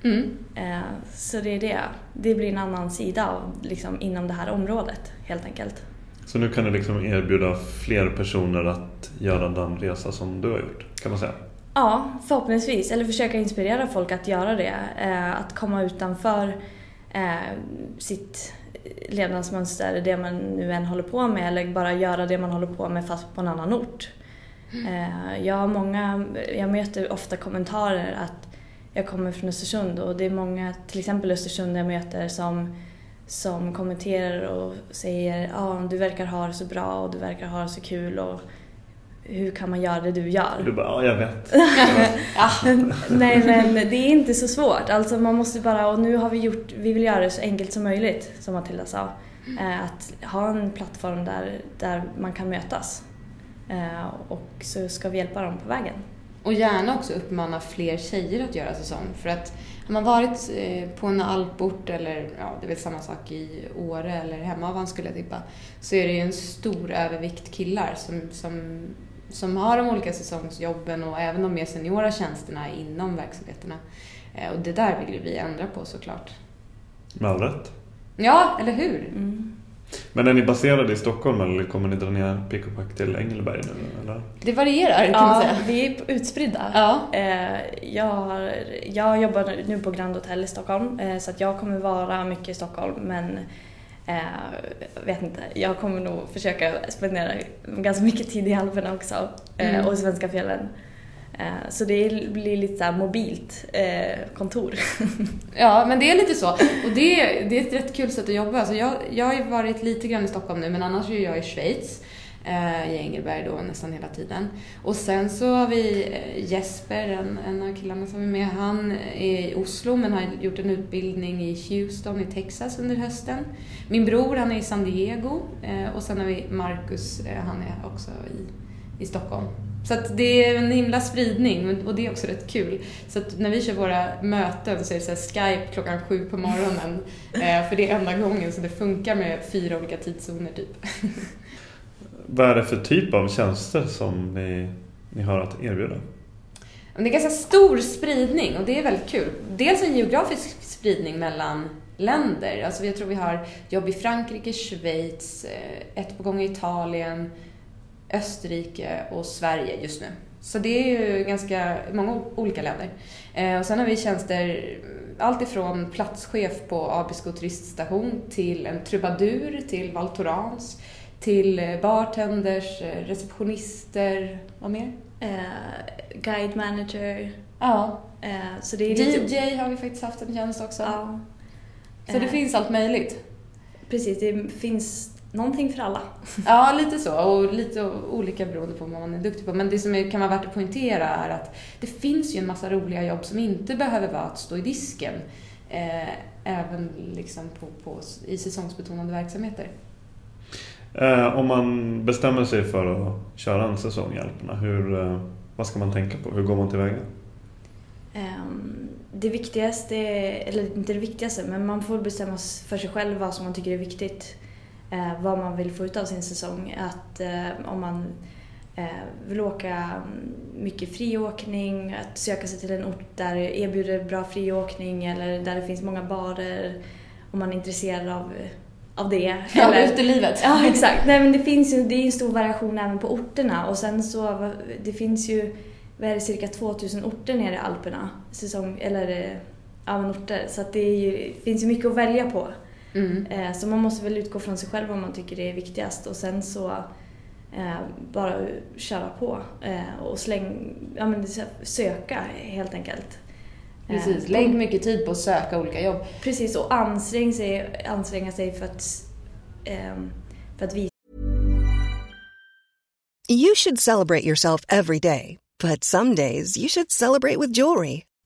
Mm. Eh, Så det är det. Det blir en annan sida av, liksom, inom det här området helt enkelt. Så nu kan du liksom erbjuda fler personer att göra den resa som du har gjort, kan man säga. Ja, förhoppningsvis. Eller försöka inspirera folk att göra det. Eh, att komma utanför eh, sitt levnadsmönster, det man nu än håller på med, eller bara göra det man håller på med fast på en annan ort. Eh, jag har många, jag möter ofta kommentarer att jag kommer från Östersund och det är många, till exempel Östersund jag möter som, som kommenterar och säger ja ah, du verkar ha det så bra och du verkar ha det så kul och hur kan man göra det du gör? Du bara, ja jag vet. Nej men det är inte så svårt. Alltså man måste bara, och nu har vi gjort, vi vill göra det så enkelt som möjligt som Matilda sa. Eh, Att ha en plattform där, där man kan mötas. Eh, Och så ska vi hjälpa dem på vägen. Och gärna också uppmana fler tjejer att göra säsong. För att har man varit eh, på en alport eller ja, det är väl samma sak i Åre eller Hemavan skulle jag tippa. Så är det ju en stor övervikt killar som, som, som har de olika säsongsjobben och även de mer seniora tjänsterna inom verksamheterna. Eh, och det där vill ju vi ändra på såklart. Med all rätt. Ja, eller hur? Mm. Men är ni baserade i Stockholm eller kommer ni dra ner pick och pack till Engelberg nu? Eller? Det varierar kan man Ja, säga. vi är utspridda. Ja. Eh, jag, har, jag jobbar nu på Grand Hotel i Stockholm eh, så att jag kommer vara mycket i Stockholm men eh, vet inte, jag kommer nog försöka spendera ganska mycket tid i Alperna också Mm. och i svenska fjällen. Eh, så det blir lite såhär mobilt eh, kontor. Ja, men det är lite så. Och det, det är ett rätt kul sätt att jobba. Alltså jag, jag har ju varit lite grann i Stockholm nu, men annars är jag i Schweiz. Eh, I Engelberg då nästan hela tiden. Och sen så har vi eh, Jesper, en, en av killarna som är med. Han är i Oslo men har gjort en utbildning i Houston i Texas under hösten. Min bror han är i San Diego. Eh, och sen har vi Marcus, eh, han är också i, i Stockholm. Så att det är en himla spridning och det är också rätt kul. Så att när vi kör våra möten så är det så här Skype klockan sju på morgonen. eh, för det är enda gången så det funkar med fyra olika tidszoner typ. Vad är det för typ av tjänster som ni, ni har att erbjuda? Det är ganska stor spridning och det är väldigt kul. Dels en geografisk spridning mellan länder. Alltså jag tror vi har jobb i Frankrike, Schweiz, eh, ett på gång i Italien, Österrike och Sverige just nu. Så det är ju ganska många olika länder. Eh, och sen har vi tjänster, allt ifrån platschef på Abisko turiststation till en trubadur till Val Thorens, till eh, bartenders, eh, receptionister, vad mer? Eh, guide manager. Ja, Eh, så det är lite... DJ har vi faktiskt haft en tjänst också. Ja, Så det finns allt möjligt. precis. Det finns någonting för alla. Ja, lite så. Och lite olika beroende på vad man är duktig på. Men det som kan vara värt att poängtera är att det finns ju en massa roliga jobb som inte behöver vara att stå i disken. Eh, även liksom på, på, i säsongsbetonade verksamheter. Eh, om man bestämmer sig för att köra en säsong i Alperna, hur, eh, vad ska man tänka på? Hur går man tillväga? Ehm, Det viktigaste, eller inte det viktigaste, men man får bestämma för sig själv vad som man tycker är viktigt. Eh, vad man vill få ut av sin säsong. Att eh, om man eh, vill åka mycket friåkning, att söka sig till en ort där det erbjuder bra friåkning eller där det finns många barer. Om man är intresserad av, av det. Ja, Eller- utelivet. Ja, exakt. Nej, men det finns ju det är en stor variation även på orterna och sen så det finns ju vad är det, cirka 2000 orter nere i Alperna, säsong, eller eh, ja, men orter. Så att det ju, finns ju mycket att välja på. Mm. Eh, Så man måste väl utgå från sig själv vad man tycker är viktigast och sen så eh, bara köra på eh, och släng, ja, men söka helt enkelt. Precis. Lägg mycket tid på att söka olika jobb. Precis, och ansträng sig, anstränga sig för att, ehm, för att visa You should celebrate yourself every day, but some days you should celebrate with jewelry.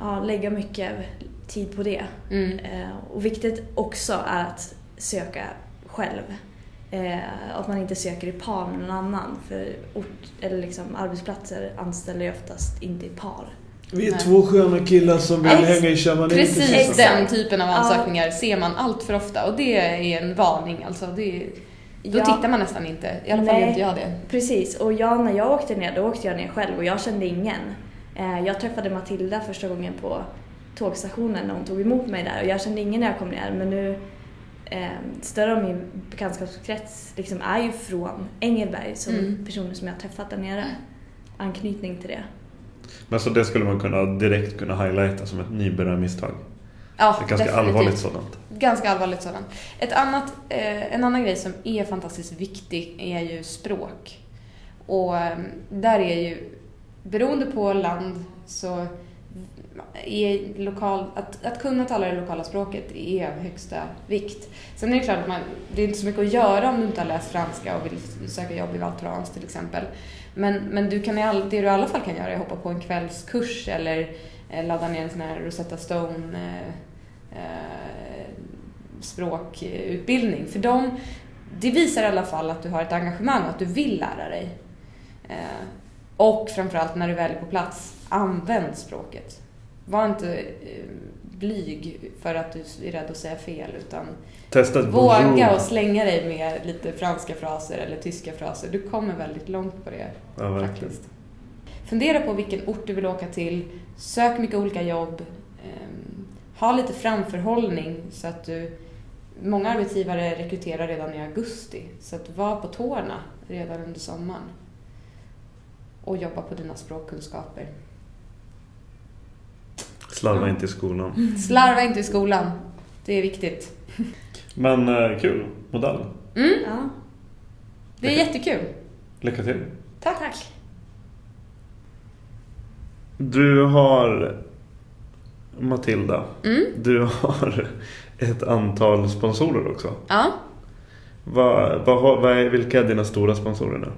ja, lägga mycket tid på det. Mm. Eh, och viktigt också är att söka själv. Eh, att man inte söker i par med någon annan. För ort, eller liksom arbetsplatser anställer ju oftast inte i par. Vi är Nej. två sköna killar som vill Ex- hänga i Chamonix Precis tillsammans. den typen av ansökningar ser man allt för ofta och det är en varning. Alltså det, då Ja. tittar man nästan inte. I alla fall Nej. gör inte jag det. Precis, och jag, när jag åkte ner, då åkte jag ner själv och jag kände ingen. Eh, jag träffade Matilda första gången på tågstationen när hon tog emot mig där och jag kände ingen när jag kom ner men nu eh, större av min bekantskapskrets liksom är ju från Engelberg som Mm. personer som jag har träffat där nere. Anknytning till det. Men så det skulle man kunna direkt kunna highlighta som ett nybörjarmisstag. Ja, Ett ganska definitivt. allvarligt sådant. Ganska allvarligt sådant. Ett annat, eh, en annan grej som är fantastiskt viktig är ju språk. Och eh, där är ju, beroende på land så är lokal, att, att kunna tala det lokala språket är av högsta vikt. Sen är det klart att man, det är inte så mycket att göra om du inte har läst franska och vill söka jobb i Val Thorens till exempel. Men, men du kan i all, det du i alla fall kan göra är att hoppa på en kvällskurs eller eh, ladda ner en sån här Rosetta Stone eh, eh, språkutbildning. För de, det visar i alla fall att du har ett engagemang och att du vill lära dig. Eh, och framförallt när du väl är på plats, använd språket. Var inte eh, blyg för att du är rädd att säga fel utan Testa våga och slänga dig med lite franska fraser eller tyska fraser. Du kommer väldigt långt på det Ja, faktiskt. Fundera på vilken ort du vill åka till. Sök mycket olika jobb. Ehm, ha lite framförhållning så att du... Många arbetsgivare rekryterar redan i augusti. Så att var på tårna redan under sommaren. Och jobba på dina språkkunskaper. Slarva inte i skolan. Slarva inte i skolan. Det är viktigt. Men eh, kul. Modell. Mm, Ja. det är jättekul. Lycka till. Tack. Tack. Du har Matilda. Mm. Du har ett antal sponsorer också. Ja. Vad, vad, vad är, vilka är dina stora sponsorer nu?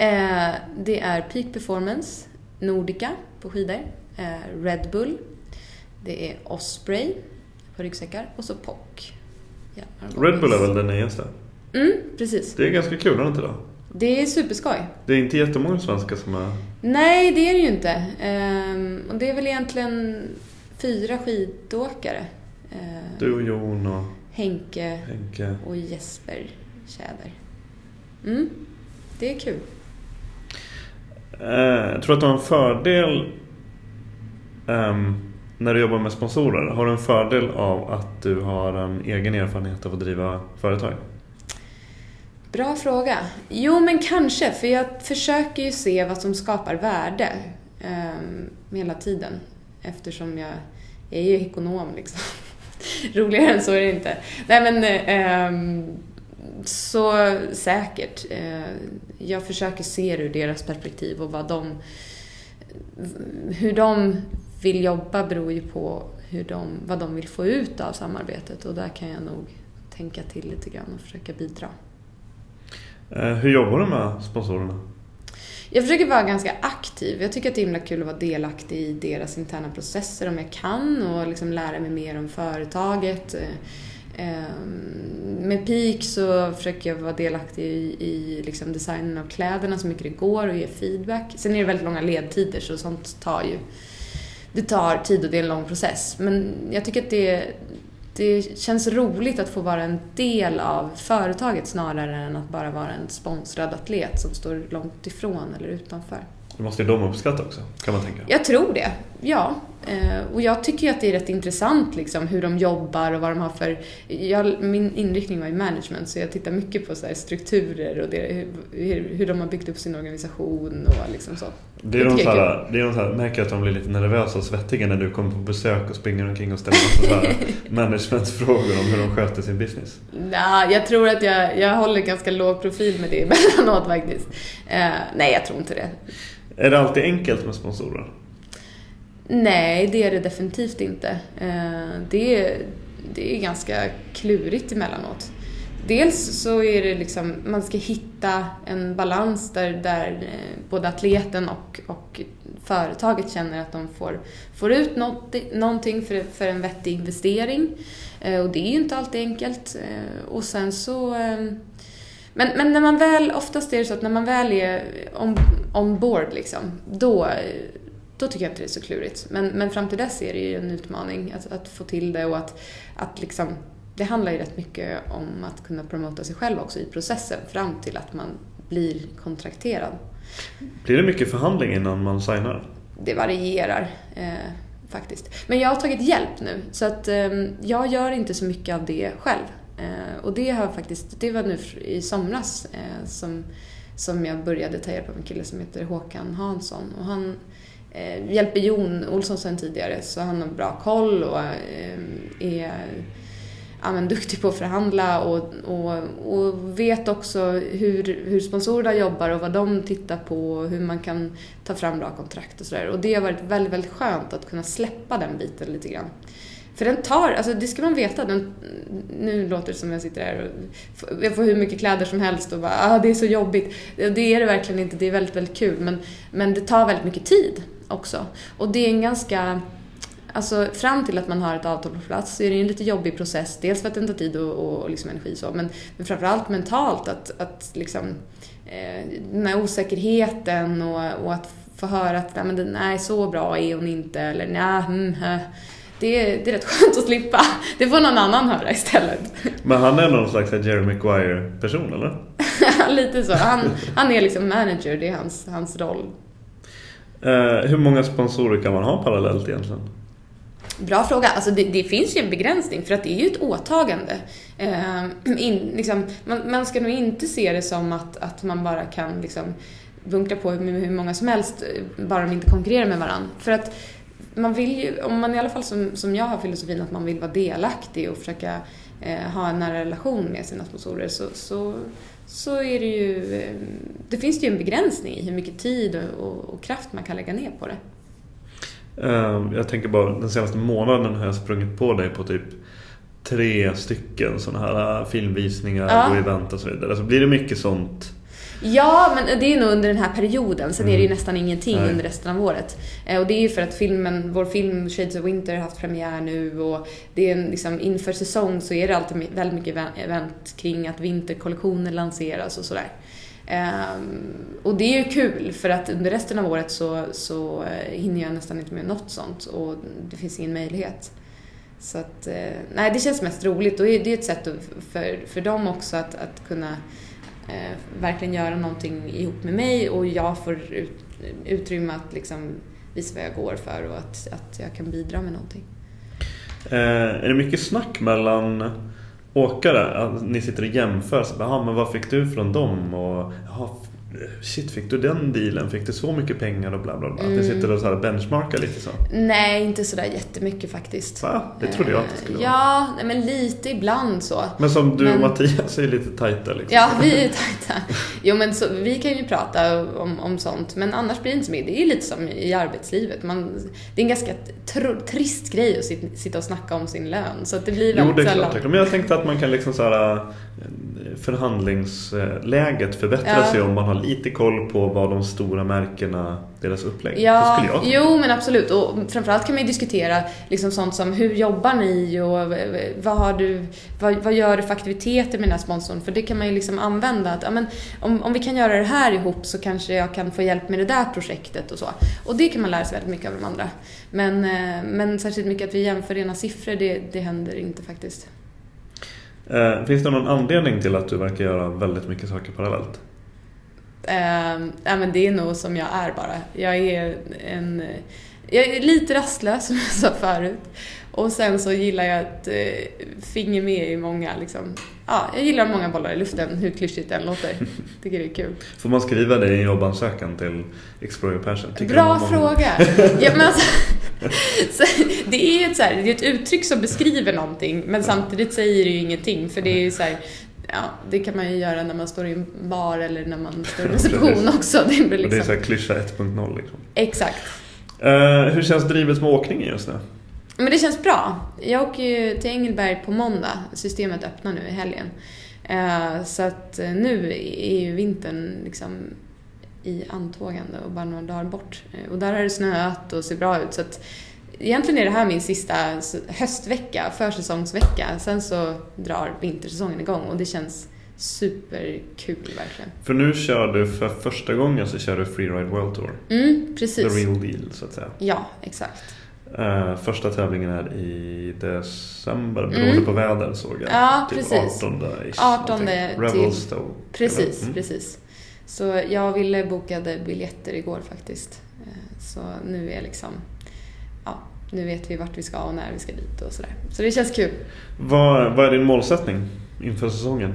Eh, det är Peak Performance, Nordica på skidor, eh, Red Bull, det är Osprey på ryggsäckar och så POC. och Red Bull är väl den nyaste? Mm, precis. Det är ganska kul, är det inte det? Det är superskoj. Det är inte jättemånga svenskar som är... Nej, det är det ju inte. Ehm, och det är väl egentligen fyra skidåkare. Eh, Du och Jon och Henke Henke. och Jesper Tjäder. Mm, det är kul. Eh, jag tror att du har en fördel ehm, när du jobbar med sponsorer. Har du en fördel av att du har en egen erfarenhet av att driva företag? Bra fråga. Jo, men kanske. För jag försöker ju se vad som skapar värde um, hela tiden. Eftersom jag, jag är ju ekonom liksom. Roligare än så är det inte. Nej men, ehm, så säkert. Eh, jag försöker se det ur deras perspektiv och vad de... Hur de vill jobba beror ju på hur de, vad de vill få ut av samarbetet och där kan jag nog tänka till lite grann och försöka bidra. Eh, hur jobbar du med sponsorerna? Jag försöker vara ganska aktiv. Jag tycker att det är himla kul att vara delaktig i deras interna processer om jag kan och liksom lära mig mer om företaget. Ehm, Med Peak så försöker jag vara delaktig i, i liksom designen av kläderna så mycket det går och ge feedback. Sen är det väldigt långa ledtider så sånt tar ju det tar tid och det är en lång process. Men jag tycker att det, det känns roligt att få vara en del av företaget snarare än att bara vara en sponsrad atlet som står långt ifrån eller utanför. Det måste ju de uppskatta också, kan man tänka. Jag tror det, ja. Eh, och jag tycker ju att det är rätt intressant liksom, hur de jobbar och vad de har för... Jag, min inriktning var i management så jag tittar mycket på så strukturer och det, hur, hur de har byggt upp sin organisation och liksom så. Det är de så här, det är de så här, märker att de blir lite nervösa och svettiga när du kommer på besök och springer omkring och ställer massa managementfrågor om hur de sköter sin business. Nej, jag tror att jag, jag håller ganska låg profil med det emellanåt faktiskt. Uh, nej, jag tror inte det. Är det alltid enkelt med sponsorer? Nej, det är det definitivt inte. Eh, det, är, det är ganska klurigt emellanåt. Dels så är det liksom, man ska hitta en balans där, där eh, både atleten och, och företaget känner att de får, får ut något, någonting för, för en vettig investering. Eh, och det är ju inte alltid enkelt. Och sen så... Men, men när man väl, oftast är det så att när man väl är on, on board liksom, då, då tycker jag inte det är så klurigt. Men, men fram till dess är det ju en utmaning att, att få till det och att, att liksom det handlar ju rätt mycket om att kunna promota sig själv också i processen fram till att man blir kontrakterad. Blir det mycket förhandling innan man signar? Det varierar eh, faktiskt. Men jag har tagit hjälp nu så att eh, jag gör inte så mycket av det själv. Eh, och det har faktiskt, det var nu i somras eh, som, som jag började ta hjälp av en kille som heter Håkan Hansson. Och han eh, hjälper Jon Olsson sedan tidigare så han har bra koll och eh, är ja, men, duktig på att förhandla och, och, och vet också hur, hur sponsorerna jobbar och vad de tittar på och hur man kan ta fram bra kontrakt och sådär. Och det har varit väldigt, väldigt skönt att kunna släppa den biten lite grann. För den tar, alltså det ska man veta, den, nu låter det som jag sitter här och jag får hur mycket kläder som helst och bara ah, det är så jobbigt. Det är det verkligen inte, det är väldigt, väldigt kul men, men det tar väldigt mycket tid också. Och det är en ganska Alltså fram till att man har ett avtal på plats så är det en lite jobbig process. Dels för att den tar tid och, och liksom energi så, men, men framförallt mentalt att, att liksom eh, den här osäkerheten och, och att få höra att nej, men den är så bra är hon inte eller nej, mm, det, det är rätt skönt att slippa. Det får någon annan höra istället. Men han är någon slags Jerry Maguire-person eller? lite så. Han, han är liksom manager, det är hans, hans roll. Eh, hur många sponsorer kan man ha parallellt egentligen? Bra fråga. Alltså det, det, finns ju en begränsning för att det är ju ett åtagande. Eh, in, liksom, man, man, ska nog inte se det som att, att man bara kan liksom, bunkra på med hur många som helst eh, bara de inte konkurrerar med varandra. För att man vill ju, om man i alla fall som, som jag har filosofin att man vill vara delaktig och försöka eh, ha en nära relation med sina sponsorer så, så, så är det ju, eh, det finns det ju en begränsning i hur mycket tid och, och, och kraft man kan lägga ner på det. Ehm, jag tänker bara den senaste månaden har jag sprungit på dig på typ tre stycken sådana här äh, filmvisningar ja. och event och så vidare. Alltså blir det mycket sånt? Ja, men det är nog under den här perioden. Sen mm. är det ju mm. nästan ingenting Nej. under resten av året. Eh, och det är ju för att filmen, vår film Shades of Winter har haft premiär nu och det är en, liksom, inför säsong så är det alltid väldigt mycket event kring att vinterkollektioner lanseras och sådär. Um, och det är ju kul för att under resten av året så, så eh, hinner jag nästan inte med något sånt och det finns ingen möjlighet. Så att, uh, nej det känns mest roligt och det är ett sätt för, för dem också att, att kunna eh, verkligen göra någonting ihop med mig och jag får ut, utrymme att liksom visa vad jag går för och att, att jag kan bidra med någonting. Eh, är det mycket snack mellan åkare, ni sitter och jämför. Så bara, men vad fick du från dem? Och, shit fick du den dealen? Fick du så mycket pengar och bla bla bla? Mm. Att ni sitter och så här benchmarkar lite så? Nej, inte sådär jättemycket faktiskt. Va? Det trodde jag att det skulle vara. Ja, men lite ibland så. Men som du men... och Mattias är lite tajta liksom. Ja, vi är tajta. Jo, men så, vi kan ju prata om, om sånt, men annars blir det inte så mycket. Det är ju lite som i arbetslivet. Man, det är en ganska tr trist grej att sitta och snacka om sin lön. Så det blir väldigt Jo, det är klart. Men jag tänkte att man kan liksom så här förhandlingsläget förbättras ja. ju om man har lite koll på vad de stora märkena, deras upplägg. Ja, jo men absolut. Och framförallt kan man ju diskutera liksom sånt som hur jobbar ni och vad, har du, vad, vad gör du för aktiviteter med den här sponsorn? För det kan man ju liksom använda. Att, ja, men, om, om vi kan göra det här ihop så kanske jag kan få hjälp med det där projektet och så. Och det kan man lära sig väldigt mycket av de andra. Men, eh, men särskilt mycket att vi jämför rena siffror, det, det händer inte faktiskt. Eh, finns det någon anledning till att du verkar göra väldigt mycket saker parallellt? Eh, ja, men det är nog som jag är bara. Jag är en Jag är lite rastlös som jag sa förut. Och sen så gillar jag att eh, finger med i många liksom. Ja, jag gillar många bollar i luften, hur klyschigt det än låter. Tycker det är kul. Får man skriva det i en jobbansökan till Explore Your Passion? Tycker Bra fråga! Ja, men alltså, så, det är ett, så här, det är ett uttryck som beskriver någonting men samtidigt säger det ju ingenting för det är ju så här, ja, det kan man ju göra när man står i en bar eller när man står i en reception också. Det blir Och det är liksom, så här klyscha 1.0 liksom. exakt. Eh, hur känns drivet med åkningen just nu? Men det känns bra. Jag åker ju till Engelberg på måndag. Systemet öppnar nu i helgen. Eh, Så att eh, nu är ju vintern liksom i antågande och bara några dagar bort. Eh, Och där har det snöat och ser bra ut. Så att egentligen är det här min sista höstvecka, försäsongsvecka. Sen så drar vintersäsongen igång och det känns superkul verkligen. För nu kör du för första gången så kör du Freeride World Tour. Mm, The precis. real deal så att säga. Ja, exakt. Eh, första tävlingen är i december beroende på väder såg jag. Mm. Ja, typ precis. 18 ish 18 någonting. till-. Precis? Mm. precis. Så jag ville bokade biljetter igår faktiskt. Eh, Så nu är liksom, ja, nu vet vi vart vi ska och när vi ska dit och sådär. Så det känns kul. Vad, vad är din målsättning inför säsongen?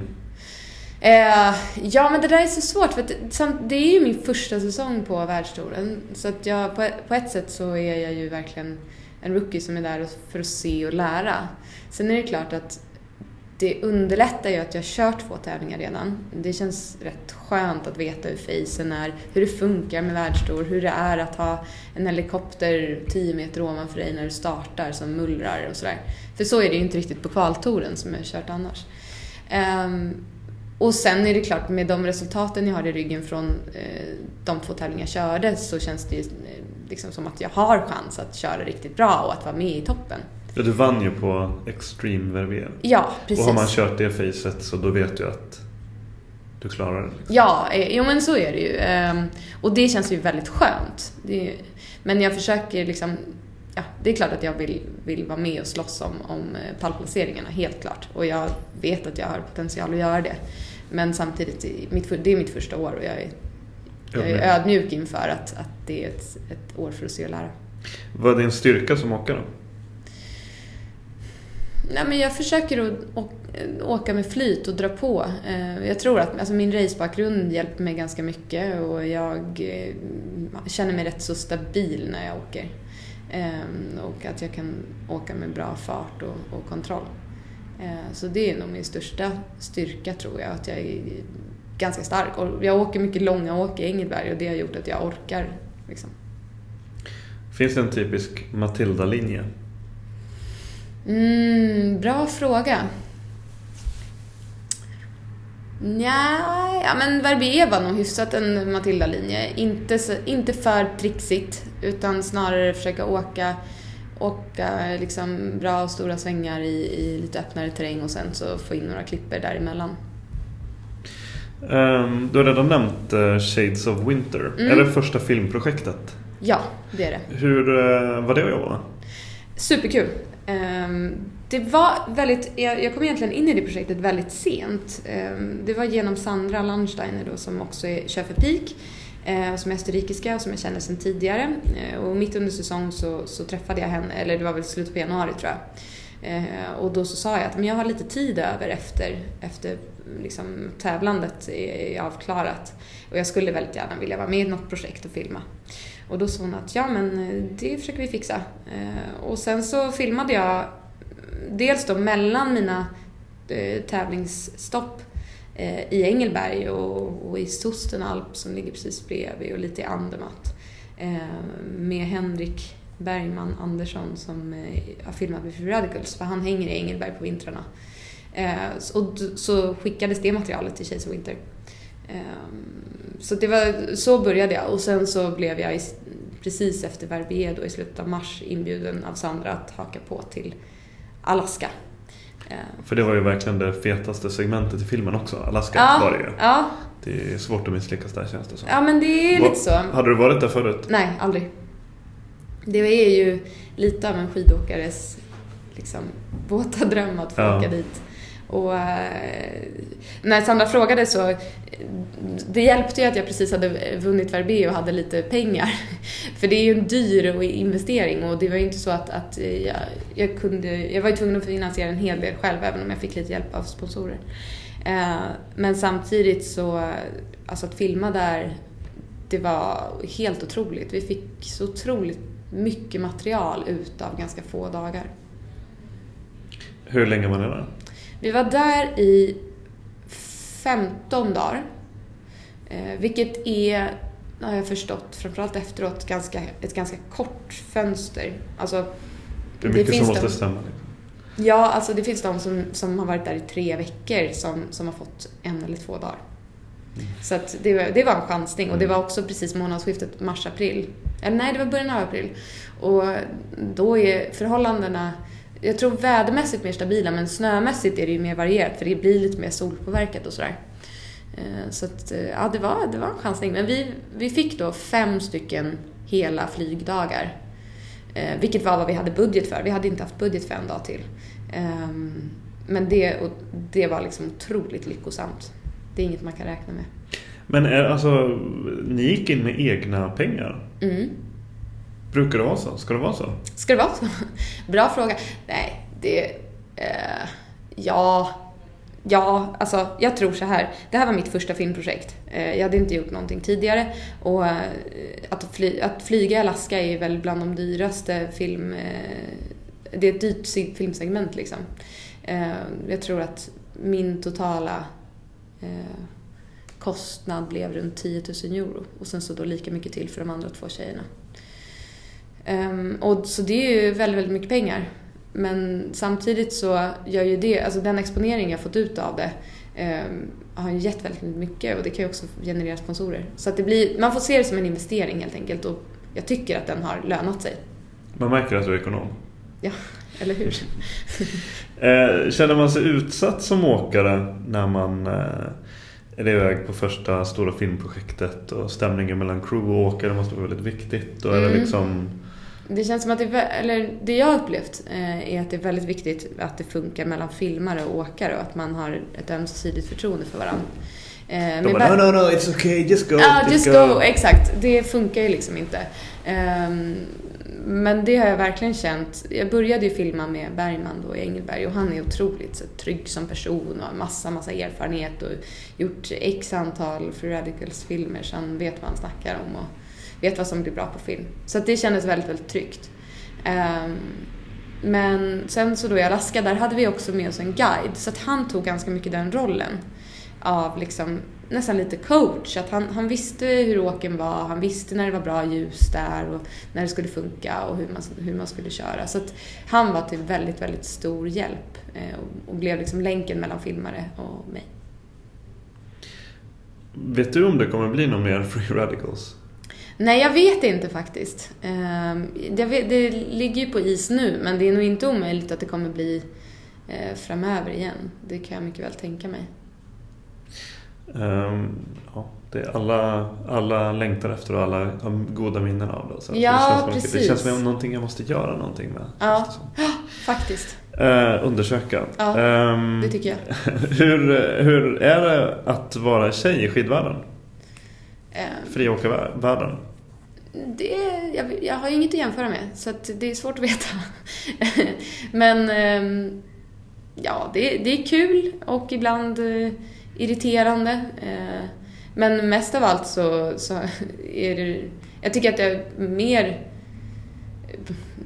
Eh, ja, men det där är så svårt för att det- det är ju min första säsong på världstouren. Så att jag, på, på ett sätt så är jag ju verkligen en rookie som är där för att se och lära. Sen är det klart att det underlättar ju att jag har kört två tävlingar redan. Det känns rätt skönt att veta hur facen är, hur det funkar med världstour, hur det är att ha en helikopter 10 meter ovanför dig när du startar som mullrar och sådär. För så är det ju inte riktigt på kvaltouren som jag har kört annars. Um, och sen är det klart, med de resultaten jag har i ryggen från eh, de två tävlingar jag körde så känns det ju eh, liksom som att jag har chans att köra riktigt bra och att vara med i toppen. Ja, du vann ju på Extreme Verviers. Ja, precis. Och har man kört det facet så då vet du att du klarar det. Liksom. Ja, eh, jo men så är det ju. Ehm, och det känns ju väldigt skönt. Men jag försöker liksom, ja, det är klart att jag vill, vill vara med och slåss om, om eh, pallplaceringarna, helt klart. Och jag vet att jag har potential att göra det. Men samtidigt, mitt, det är mitt första år och jag är, jag är ödmjuk inför att, att det är ett, ett år för att se och lära. Vad är din styrka som åkare? Nej, men jag försöker att å- åka med flyt och dra på. Eh, Jag tror att alltså min racebakgrund hjälper mig ganska mycket och jag eh, känner mig rätt så stabil när jag åker. Eh, Och att jag kan åka med bra fart och, och kontroll. Eh, Så det är nog min största styrka tror jag, att jag är ganska stark. Och jag åker mycket långa åk i Engelberg och det har gjort att jag orkar. Liksom. Finns det en typisk Matilda-linje? Mm, bra fråga. Nja, ja men Verbier var nog hyfsat en Matilda-linje. Inte, inte för trixigt, utan snarare försöka åka, åka liksom bra och stora svängar i, i lite öppnare terräng och sen så få in några klipper däremellan. Ehm, du har redan nämnt eh, Shades of Winter. Mm. Är det första filmprojektet? Ja, det är det. Hur eh, var det att jobba? Superkul. Ehm, det var väldigt, jag, jag kom egentligen in i det projektet väldigt sent. Ehm, det var genom Sandra Landsteiner då som också är, kör för Peak, eh, som är österrikiska och som jag känner sedan tidigare. Eh, och mitt under säsong så, så träffade jag henne, eller det var väl slutet på januari tror jag. Eh, och då så sa jag att men jag har lite tid över efter, efter liksom, tävlandet är avklarat. Och jag skulle väldigt gärna vilja vara med i något projekt och filma. Och då sa hon att ja men det försöker vi fixa. Och sen så filmade jag dels då mellan mina eh, tävlingsstopp eh, i Engelberg och, och i Sostenalp som ligger precis bredvid och lite i Andermatt. Eh, med Henrik Bergman Andersson som eh, har filmat med Free Radicals för han hänger i Engelberg på vintrarna. Eh, och så skickades det materialet till Chase Winter. Eh, så det var, så började jag och sen så blev jag i, precis efter Verbier då i slutet av mars inbjuden av Sandra att haka på till Alaska. För det var ju verkligen det fetaste segmentet i filmen också. Alaska ja, var det ju. Ja, Det är svårt att misslyckas där känns det som. ja, men det är Vad- lite så. Hade du varit där förut? Nej, aldrig. Det är ju lite av en skidåkares liksom, våta dröm att få Ja. åka dit. Och eh, när Sandra frågade så, det hjälpte ju att jag precis hade vunnit Verbe och hade lite pengar. För det är ju en dyr investering och det var ju inte så att, att jag, jag kunde, jag var ju tvungen att finansiera en hel del själv även om jag fick lite hjälp av sponsorer. Eh, men samtidigt så, alltså att filma där, det var helt otroligt. Vi fick så otroligt mycket material ut av ganska få dagar. Hur länge var ni där? Vi var där i 15 dagar. Eh, vilket är, har jag förstått, framförallt efteråt, ganska, ett ganska kort fönster. Alltså, det är mycket det som måste de, stämma. Liksom. Ja, alltså det finns de som, som har varit där i tre veckor som, som har fått en eller två dagar. Mm. Så att det, var, det var en chansning och det var också precis månadsskiftet mars-april. Eller nej, det var början av april. Och då är förhållandena jag tror vädermässigt mer stabila men snömässigt är det ju mer varierat för det blir lite mer solpåverkat och sådär. Eh, så att, eh, ja, det var, det var en chansning. Men vi, vi fick då fem stycken hela flygdagar. Eh, vilket var vad vi hade budget för. Vi hade inte haft budget för en dag till. Ehm, men det, det var liksom otroligt lyckosamt. Det är inget man kan räkna med. Men är, alltså, ni gick in med egna pengar? Mm. Brukar det vara så? Ska det vara så? Ska det vara så? Bra fråga. Nej, det... Eh, ja... Ja, alltså jag tror så här. Det här var mitt första filmprojekt. Eh, jag hade inte gjort någonting tidigare och eh, att, fly, att flyga i Alaska är väl bland de dyraste film... Eh, det är ett dyrt filmsegment liksom. Eh, jag tror att min totala eh, kostnad blev runt 10 000 euro och sen så då lika mycket till för de andra två tjejerna. Um, och så det är ju väldigt, väldigt mycket pengar. Men samtidigt så gör ju det, alltså den exponering jag fått ut av det um, har ju gett väldigt mycket och det kan ju också generera sponsorer. Så att det blir, man får se det som en investering helt enkelt och jag tycker att den har lönat sig. Man märker att du är ekonom. Ja, eller hur? Eh, känner man sig utsatt som åkare när man eh, är iväg på första stora filmprojektet och stämningen mellan crew och åkare måste vara väldigt viktigt? Och är det mm. liksom det känns som att det, eller det jag har upplevt eh, är att det är väldigt viktigt att det funkar mellan filmare och åkare och att man har ett ömsesidigt förtroende för varandra. Eh, De bara, no, no, no, it's okay, just go. Ja, ah, just, go. go. exakt. Det funkar ju liksom inte. Um, men det har jag verkligen känt. Jag började ju filma med Bergman då i Engelberg och han är otroligt så, trygg som person och har massa, massa erfarenhet och gjort x antal Free Radicals-filmer så han vet vad han snackar om. Och, vet vad som blir bra på film. Så det kändes väldigt, väldigt tryggt. Um, men sen så då i Alaska, där hade vi också med oss en guide. Så att han tog ganska mycket den rollen av liksom nästan lite coach. Att han, han visste hur åken var, han visste när det var bra ljus där och när det skulle funka och hur man, hur man skulle köra. Så att han var till väldigt, väldigt stor hjälp eh, och, och blev liksom länken mellan filmare och mig. Vet du om det kommer bli någon mer Free Radicals? Nej, jag vet inte faktiskt. Ehm, vet, det ligger ju på is nu, men det är nog inte omöjligt att det kommer bli eh, framöver igen. Det kan jag mycket väl tänka mig. Um, ja, det alla, alla längtar efter och alla har goda minnen av det. Så ja, det precis. Det känns som någonting jag måste göra någonting med. Ja, faktiskt. Uh, undersöka. Ja, um, det tycker jag. hur, hur är det att vara tjej i skidvärlden? Um, Friåkarvärlden? Det, jag, jag har inget att jämföra med, så det är svårt att veta. Men um, ja, det, det är kul och ibland uh, irriterande. Uh, men mest av allt så, så är det... Jag tycker att det är mer...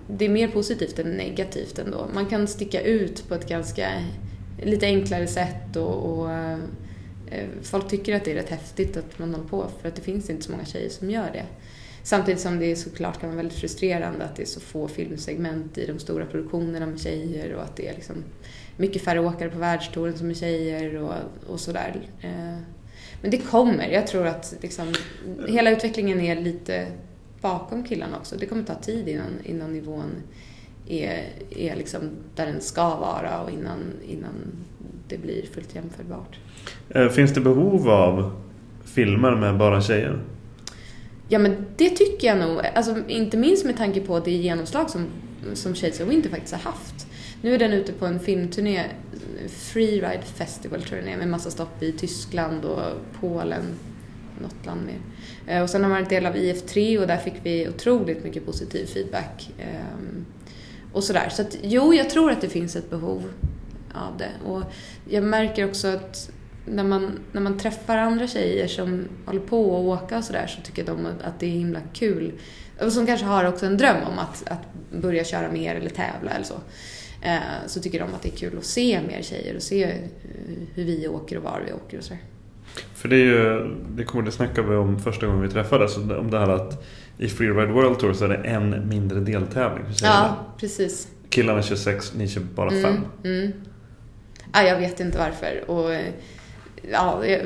Det är mer positivt än negativt ändå. Man kan sticka ut på ett ganska lite enklare sätt och, och Eh, Eh, folk tycker att det är rätt häftigt att man håller på för att det finns inte så många tjejer som gör det. Samtidigt som det såklart kan vara väldigt frustrerande att det är så få filmsegment i de stora produktionerna med tjejer och att det är liksom mycket färre åkare på världstouren som är tjejer och, och sådär. Eh, men det kommer. Jag tror att liksom, hela utvecklingen är lite bakom killarna också. Det kommer ta tid innan, innan nivån är, är liksom där den ska vara och innan, innan det blir fullt jämförbart. Eh, finns det behov av filmer med bara tjejer? Ja men det tycker jag nog. Alltså, inte minst med tanke på det genomslag som, som Shades of Winter faktiskt har haft. Nu är den ute på en filmturné freeride festival tror jag det är, med massa stopp i Tyskland och Polen, något land mer. Eh, och sen har man varit del av IF3 och där fick vi otroligt mycket positiv feedback. Ehm, och sådär. Så att, jo, jag tror att det finns ett behov av det. Och jag märker också att när man, när man träffar andra tjejer som håller på att åka och sådär så tycker de att det är himla kul. Och som kanske har också en dröm om att, att börja köra mer eller tävla eller så. Eh, så tycker de att det är kul att se mer tjejer och se hur vi åker och var vi åker och sådär. För det är ju, det kommer det snacka vi om första gången vi träffades, om det här att i Freeride World Tour så är det en mindre deltävling för Ja, precis. Killarna 26, ni kör bara mm, fem. Mm. Ja, jag vet inte varför. Och, eh, ja, jag,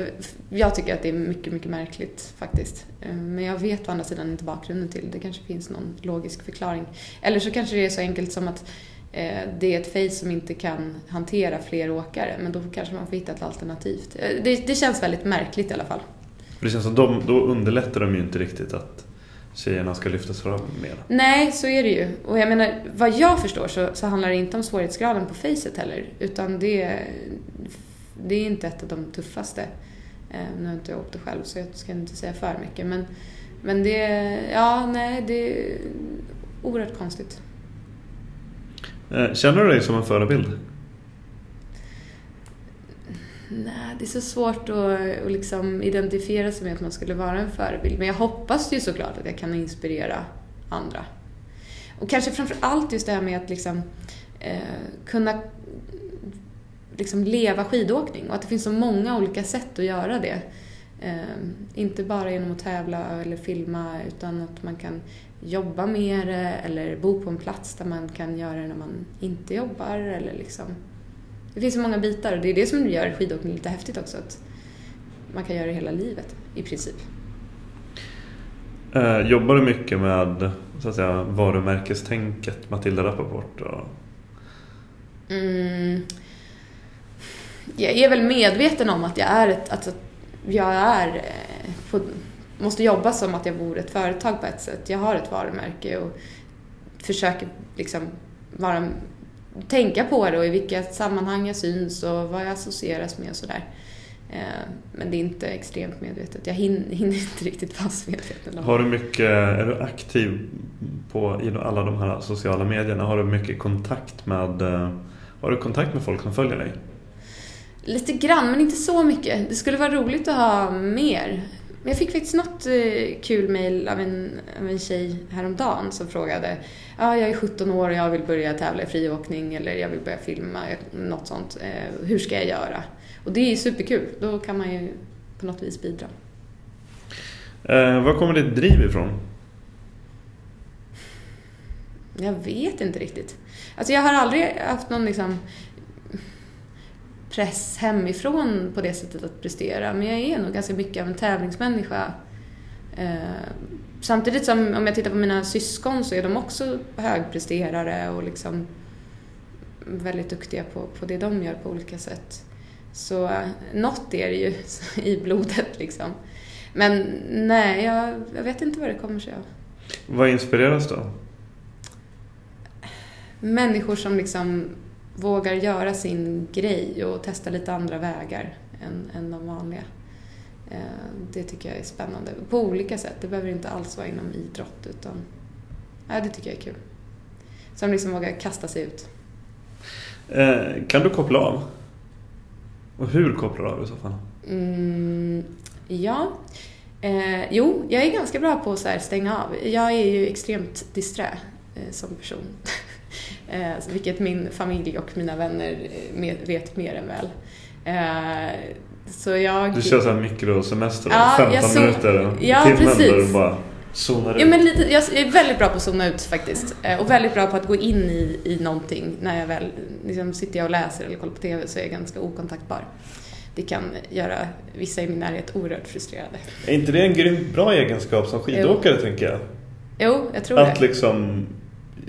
jag, tycker att det är mycket, mycket märkligt faktiskt. Eh, men jag vet å andra sidan inte bakgrunden till det. Det kanske finns någon logisk förklaring. Eller så kanske det är så enkelt som att eh, det är ett face som inte kan hantera fler åkare. Men då kanske man får hitta ett alternativ. Eh, det, det känns väldigt märkligt i alla fall. det känns som de, då underlättar de ju inte riktigt att tjejerna ska lyftas fram mer. Nej, så är det ju. Och jag menar, vad jag förstår så, så handlar det inte om svårighetsgraden på facet heller. Utan det, det är inte ett av de tuffaste. Eh, nu har inte jag åkt det själv så jag ska inte säga för mycket. Men, men det, ja, nej, det är oerhört konstigt. Eh, känner du dig som en förebild? Nej, det är så svårt att, att liksom identifiera sig med att man skulle vara en förebild. Men jag hoppas ju såklart att jag kan inspirera andra. Och kanske framför allt just det här med att liksom, eh, kunna liksom leva skidåkning och att det finns så många olika sätt att göra det. Eh, inte bara genom att tävla eller filma utan att man kan jobba med det eller bo på en plats där man kan göra det när man inte jobbar eller liksom det finns så många bitar och det är det som gör skidåkning lite häftigt också. Att man kan göra det hela livet i princip. Eh, jobbar du mycket med så att säga, varumärkestänket, Matilda Rappaport? Och... Mm. Jag är väl medveten om att jag är ett, alltså, jag är eh, på, måste jobba som att jag vore ett företag på ett sätt. Jag har ett varumärke och försöker liksom vara tänka på det och i vilka sammanhang jag syns och vad jag associeras med och sådär. Eh, men det är inte extremt medvetet. Jag hinner, hinner inte riktigt vara så medveten. Har du mycket, är du aktiv på i alla de här sociala medierna? Har du mycket kontakt med, eh, har du kontakt med folk som följer dig? Lite grann, men inte så mycket. Det skulle vara roligt att ha mer. Jag fick faktiskt något eh, kul mail av en, av en tjej häromdagen som frågade ja, jag är 17 år och jag vill börja tävla i friåkning eller jag vill börja filma, något sånt. Eh, hur ska jag göra? Och det är superkul. Då kan man ju på något vis bidra. Eh, var kommer ditt driv ifrån? Jag vet inte riktigt. Alltså jag har aldrig haft någon liksom press hemifrån på det sättet att prestera. Men jag är nog ganska mycket av en tävlingsmänniska. Eh, samtidigt som om jag tittar på mina syskon så är de också högpresterare och liksom väldigt duktiga på, på det de gör på olika sätt. Så eh, något är det ju i blodet liksom. Men nej, jag, jag vet inte vad det kommer sig av. Vad inspireras då? Människor som liksom vågar göra sin grej och testa lite andra vägar än, än de vanliga. Eh, det tycker jag är spännande. På olika sätt. Det behöver inte alls vara inom idrott utan ja, det tycker jag är kul. Som liksom vågar kasta sig ut. Eh, kan du koppla av? Och hur kopplar du av i så fall? Mm, ja. Eh, jo, jag är ganska bra på att stänga av. Jag är ju extremt disträ eh, som person. Eh, vilket min familj och mina vänner eh, vet mer än väl. Eh, så jag... Du kör såhär mikrosemester, ja, 15 så... minuter, ja, timmen precis. där du bara zonar ut. Ja, men lite, jag är väldigt bra på att zona ut faktiskt. Och väldigt bra på att gå in i, i någonting. När jag väl liksom, sitter jag och läser eller kollar på TV så är jag ganska okontaktbar. Det kan göra vissa i min närhet oerhört frustrerade. Är inte det en grymt bra egenskap som skidåkare jo. tänker jag? Jo, jag tror att det. Att liksom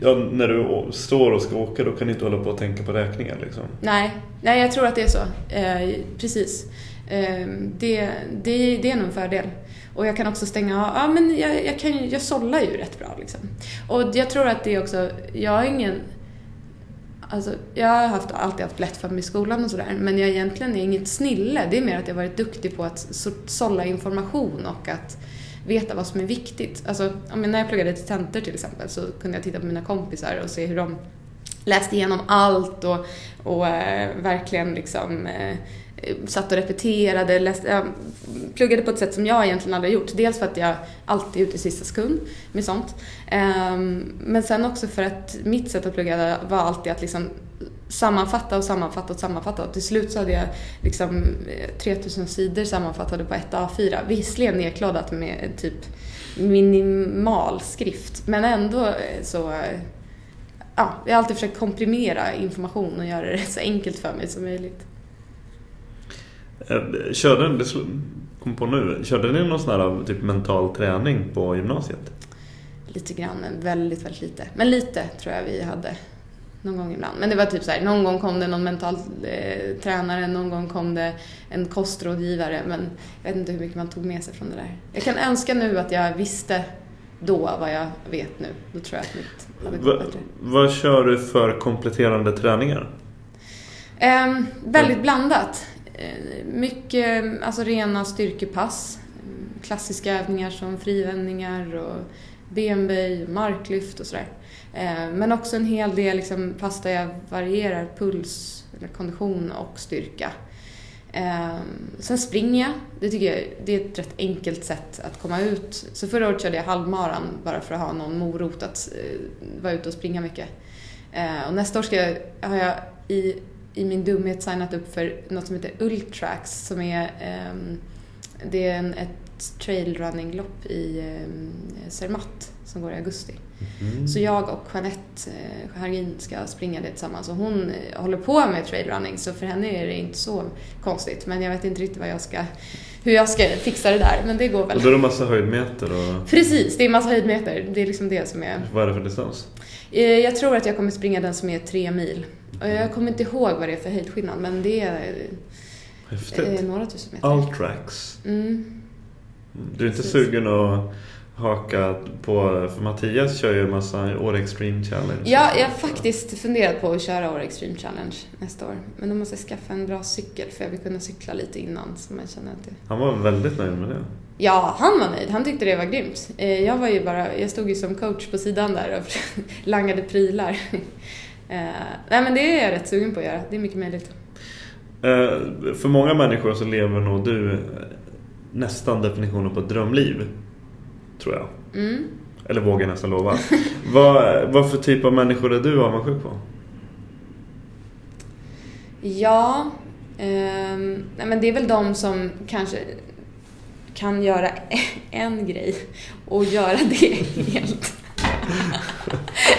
ja, när du står och ska åka då kan du inte hålla på och tänka på räkningar liksom. Nej, nej jag tror att det är så. Eh, precis. Eh, det, det, det är nog en fördel. Och jag kan också stänga av, ja men jag, jag, kan, jag sållar ju rätt bra liksom. Och jag tror att det är också, jag har ingen Alltså, jag har haft, alltid haft lätt för mig i skolan och sådär, men jag egentligen är inget snille. Det är mer att jag varit duktig på att sålla information och att veta vad som är viktigt. Alltså, när jag pluggade till tentor till exempel så kunde jag titta på mina kompisar och se hur de läste igenom allt och, och äh, verkligen liksom äh, satt och repeterade, läste, jag pluggade på ett sätt som jag egentligen aldrig gjort. Dels för att jag alltid är ute i sista sekund med sånt. Ehm, men sen också för att mitt sätt att plugga var alltid att liksom sammanfatta och sammanfatta och sammanfatta. Och till slut så hade jag liksom 3000 eh, sidor sammanfattade på ett A4. Visserligen nedkladdat med typ minimal skrift. Men ändå eh, så ja, jag har alltid försökt komprimera information och göra det så enkelt för mig som möjligt. Eh, körde, det kom på nu, körde ni någon sån här typ mental träning på gymnasiet? Lite grann, väldigt, väldigt lite. Men lite tror jag vi hade någon gång ibland. Men det var typ så här, någon gång kom det någon mental eh, tränare, någon gång kom det en kostrådgivare. Men jag vet inte hur mycket man tog med sig från det där. Jag kan önska nu att jag visste då vad jag vet nu. Då tror jag att mitt hade gått bättre. Vad kör du för kompletterande träningar? Eh, väldigt blandat. Eh, mycket alltså rena styrkepass. Klassiska övningar som frivändningar och benböj, marklyft och sådär. Eh, men också en hel del liksom, pass där jag varierar puls, eller kondition och styrka. Ehm, sen springer jag. Det tycker jag det är ett rätt enkelt sätt att komma ut. Så förra året körde jag halvmaran bara för att ha någon morot att eh, vara ute och springa mycket. Ehm, och nästa år ska jag, har jag i i min dumhet signat upp för något som heter Ultrax som är, ehm, det är en, ett trailrunninglopp i Zermatt som går i augusti. Mm. Så jag och Jeanette eh, Hargin ska springa det tillsammans och hon eh, håller på med trailrunning så för henne är det inte så konstigt men jag vet inte riktigt vad jag ska, hur jag ska fixa det där men det går väl. Och då är det massa höjdmeter? Och... Precis, det är massa höjdmeter. Det är liksom det som är... Vad är det för distans? Eh, jag tror att jag kommer springa den som är tre mil. Och jag kommer inte ihåg vad det är för höjdskillnad men det är Häftigt. några tusen meter. Ultrax. Mm. Du är inte Precis. sugen att haka på, för Mattias kör ju en massa Åre Extreme Challenge. Ja, jag har faktiskt funderat på att köra Åre Extreme Challenge nästa år. Men då måste jag skaffa en bra cykel för jag vill kunna cykla lite innan så man känner att det... Han var väldigt nöjd med det. Ja, han var nöjd. Han tyckte det var grymt. Eh, jag var ju bara, jag stod ju som coach på sidan där och langade prylar. Eh, nej men det är jag rätt sugen på att göra. Det är mycket möjligt. Eh, för många människor så lever nog du nästan definitionen på ett drömliv. Tror jag. Mm. Eller vågar nästan lova. vad, vad för typ av människor är du avundsjuk på? Ja, eh, men det är väl de som kanske kan göra en grej och göra det helt.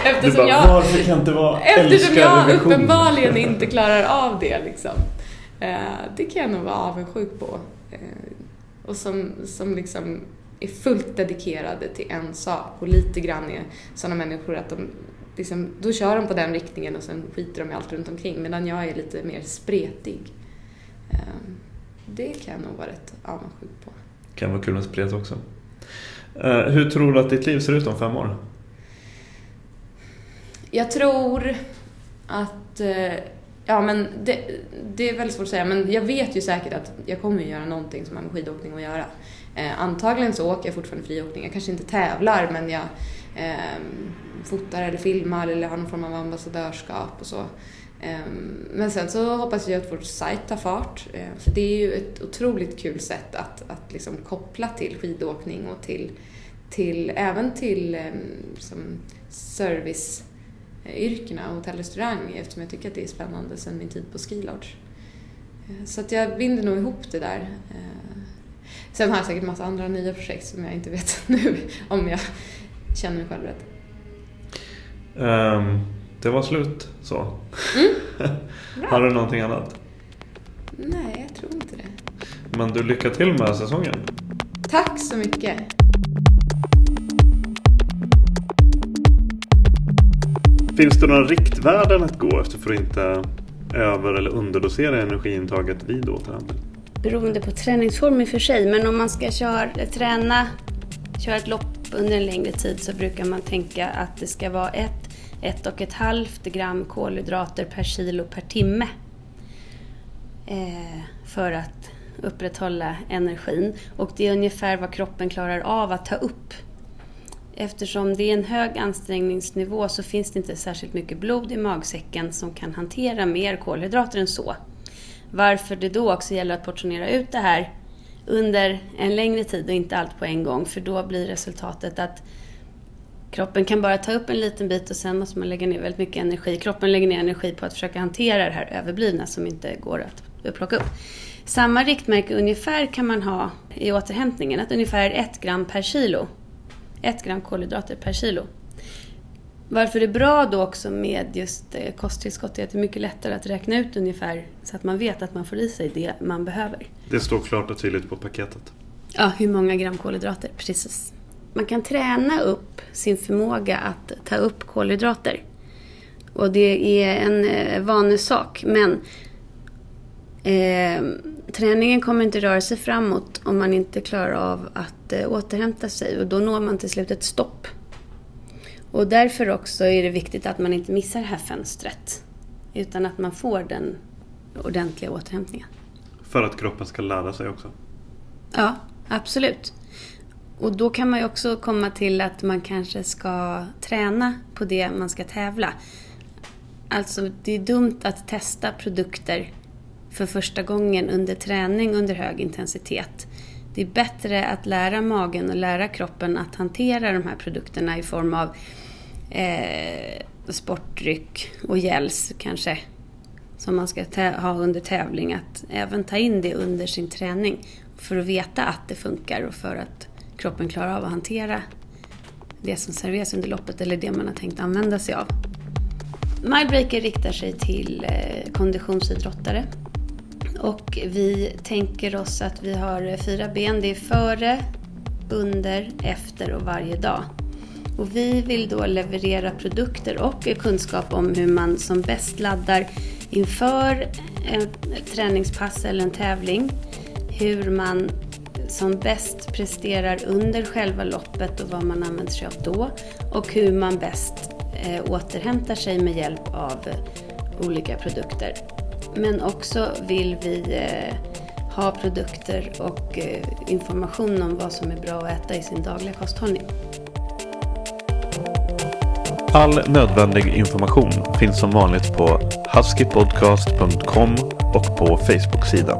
eftersom bara, jag, varför kan inte vara eftersom jag uppenbarligen inte klarar av det. Liksom. Eh, det kan jag nog vara avundsjuk på. Eh, och som, som liksom är fullt dedikerade till en sak och lite grann är sådana människor att de liksom, då kör de på den riktningen och sen skiter de i allt runt omkring medan jag är lite mer spretig. Eh, det kan jag nog vara rätt avundsjuk på. Kan vara kul med spret också. Hur tror du att ditt liv ser ut om fem år? Jag tror att, eh, ja men det, det, är väldigt svårt att säga, men jag vet ju säkert att jag kommer att göra någonting som har med skidåkning att göra. Eh, antagligen så åker jag fortfarande friåkning. Jag kanske inte tävlar, men jag eh, fotar eller filmar eller har någon form av ambassadörskap och så. Eh, men sen så hoppas jag att vår sajt tar fart. Eh, för det är ju ett otroligt kul sätt att, att liksom koppla till skidåkning och till, till även till ehm, som service yrkena, hotell och restaurang, eftersom jag tycker att det är spännande sedan min tid på Skilodge. Eh, så att jag binder nog ihop det där. Eh, Sen har jag säkert massa andra nya projekt som jag inte vet nu om jag känner mig själv rätt. Um, det var slut så. Mm. har du någonting annat? Nej, jag tror inte det. Men du, lycka till med säsongen. Tack så mycket. Finns det några riktvärden att gå efter för att inte över eller underdosera energiintaget vid återhämtning? Beroende på träningsform i och för sig, men om man ska köra, träna, köra ett lopp under en längre tid så brukar man tänka att det ska vara ett ett och ett halvt gram kolhydrater per kilo per timme. Eh, för att upprätthålla energin. Och det är ungefär vad kroppen klarar av att ta upp. Eftersom det är en hög ansträngningsnivå så finns det inte särskilt mycket blod i magsäcken som kan hantera mer kolhydrater än så. Varför det då också gäller att portionera ut det här under en längre tid och inte allt på en gång. För då blir resultatet att kroppen kan bara ta upp en liten bit och sen måste man lägga ner väldigt mycket energi. Kroppen lägger ner energi på att försöka hantera det här överblivna som inte går att plocka upp. Samma riktmärke ungefär kan man ha i återhämtningen, att ungefär 1 gram per kilo. 1 gram kolhydrater per kilo. Varför det är bra då också med just eh, kosttillskott är att det är mycket lättare att räkna ut ungefär så att man vet att man får i sig det man behöver. Det står klart och tydligt på paketet. Ja, hur många gram kolhydrater, precis. Man kan träna upp sin förmåga att ta upp kolhydrater. Och det är en eh, vanesak, men eh, träningen kommer inte röra sig framåt om man inte klarar av att eh, återhämta sig och då når man till slut ett stopp. Och därför också är det viktigt att man inte missar det här fönstret. Utan att man får den ordentliga återhämtningen. För att kroppen ska lära sig också? Ja, absolut. Och då kan man ju också komma till att man kanske ska träna på det man ska tävla. Alltså, det är dumt att testa produkter för första gången under träning under hög intensitet. Det är bättre att lära magen och lära kroppen att hantera de här produkterna i form av eh, sportdryck och gels kanske som man ska ha under tävling. Att även ta in det under sin träning för att veta att det funkar och för att kroppen klarar av att hantera det som serveras under loppet eller det man har tänkt använda sig av. Milebreaker riktar sig till eh, konditionsidrottare och vi tänker oss att vi har fyra ben. Det är före, under, efter och varje dag. Och vi vill då leverera produkter och kunskap om hur man som bäst laddar inför ett träningspass eller en tävling. Hur man som bäst presterar under själva loppet och vad man använder sig av då. Och hur man bäst eh, återhämtar sig med hjälp av olika produkter. Men också vill vi eh, ha produkter och eh, information om vad som är bra att äta i sin dagliga kosthållning. All nödvändig information finns som vanligt på huskypodcast.com och på Facebook-sidan.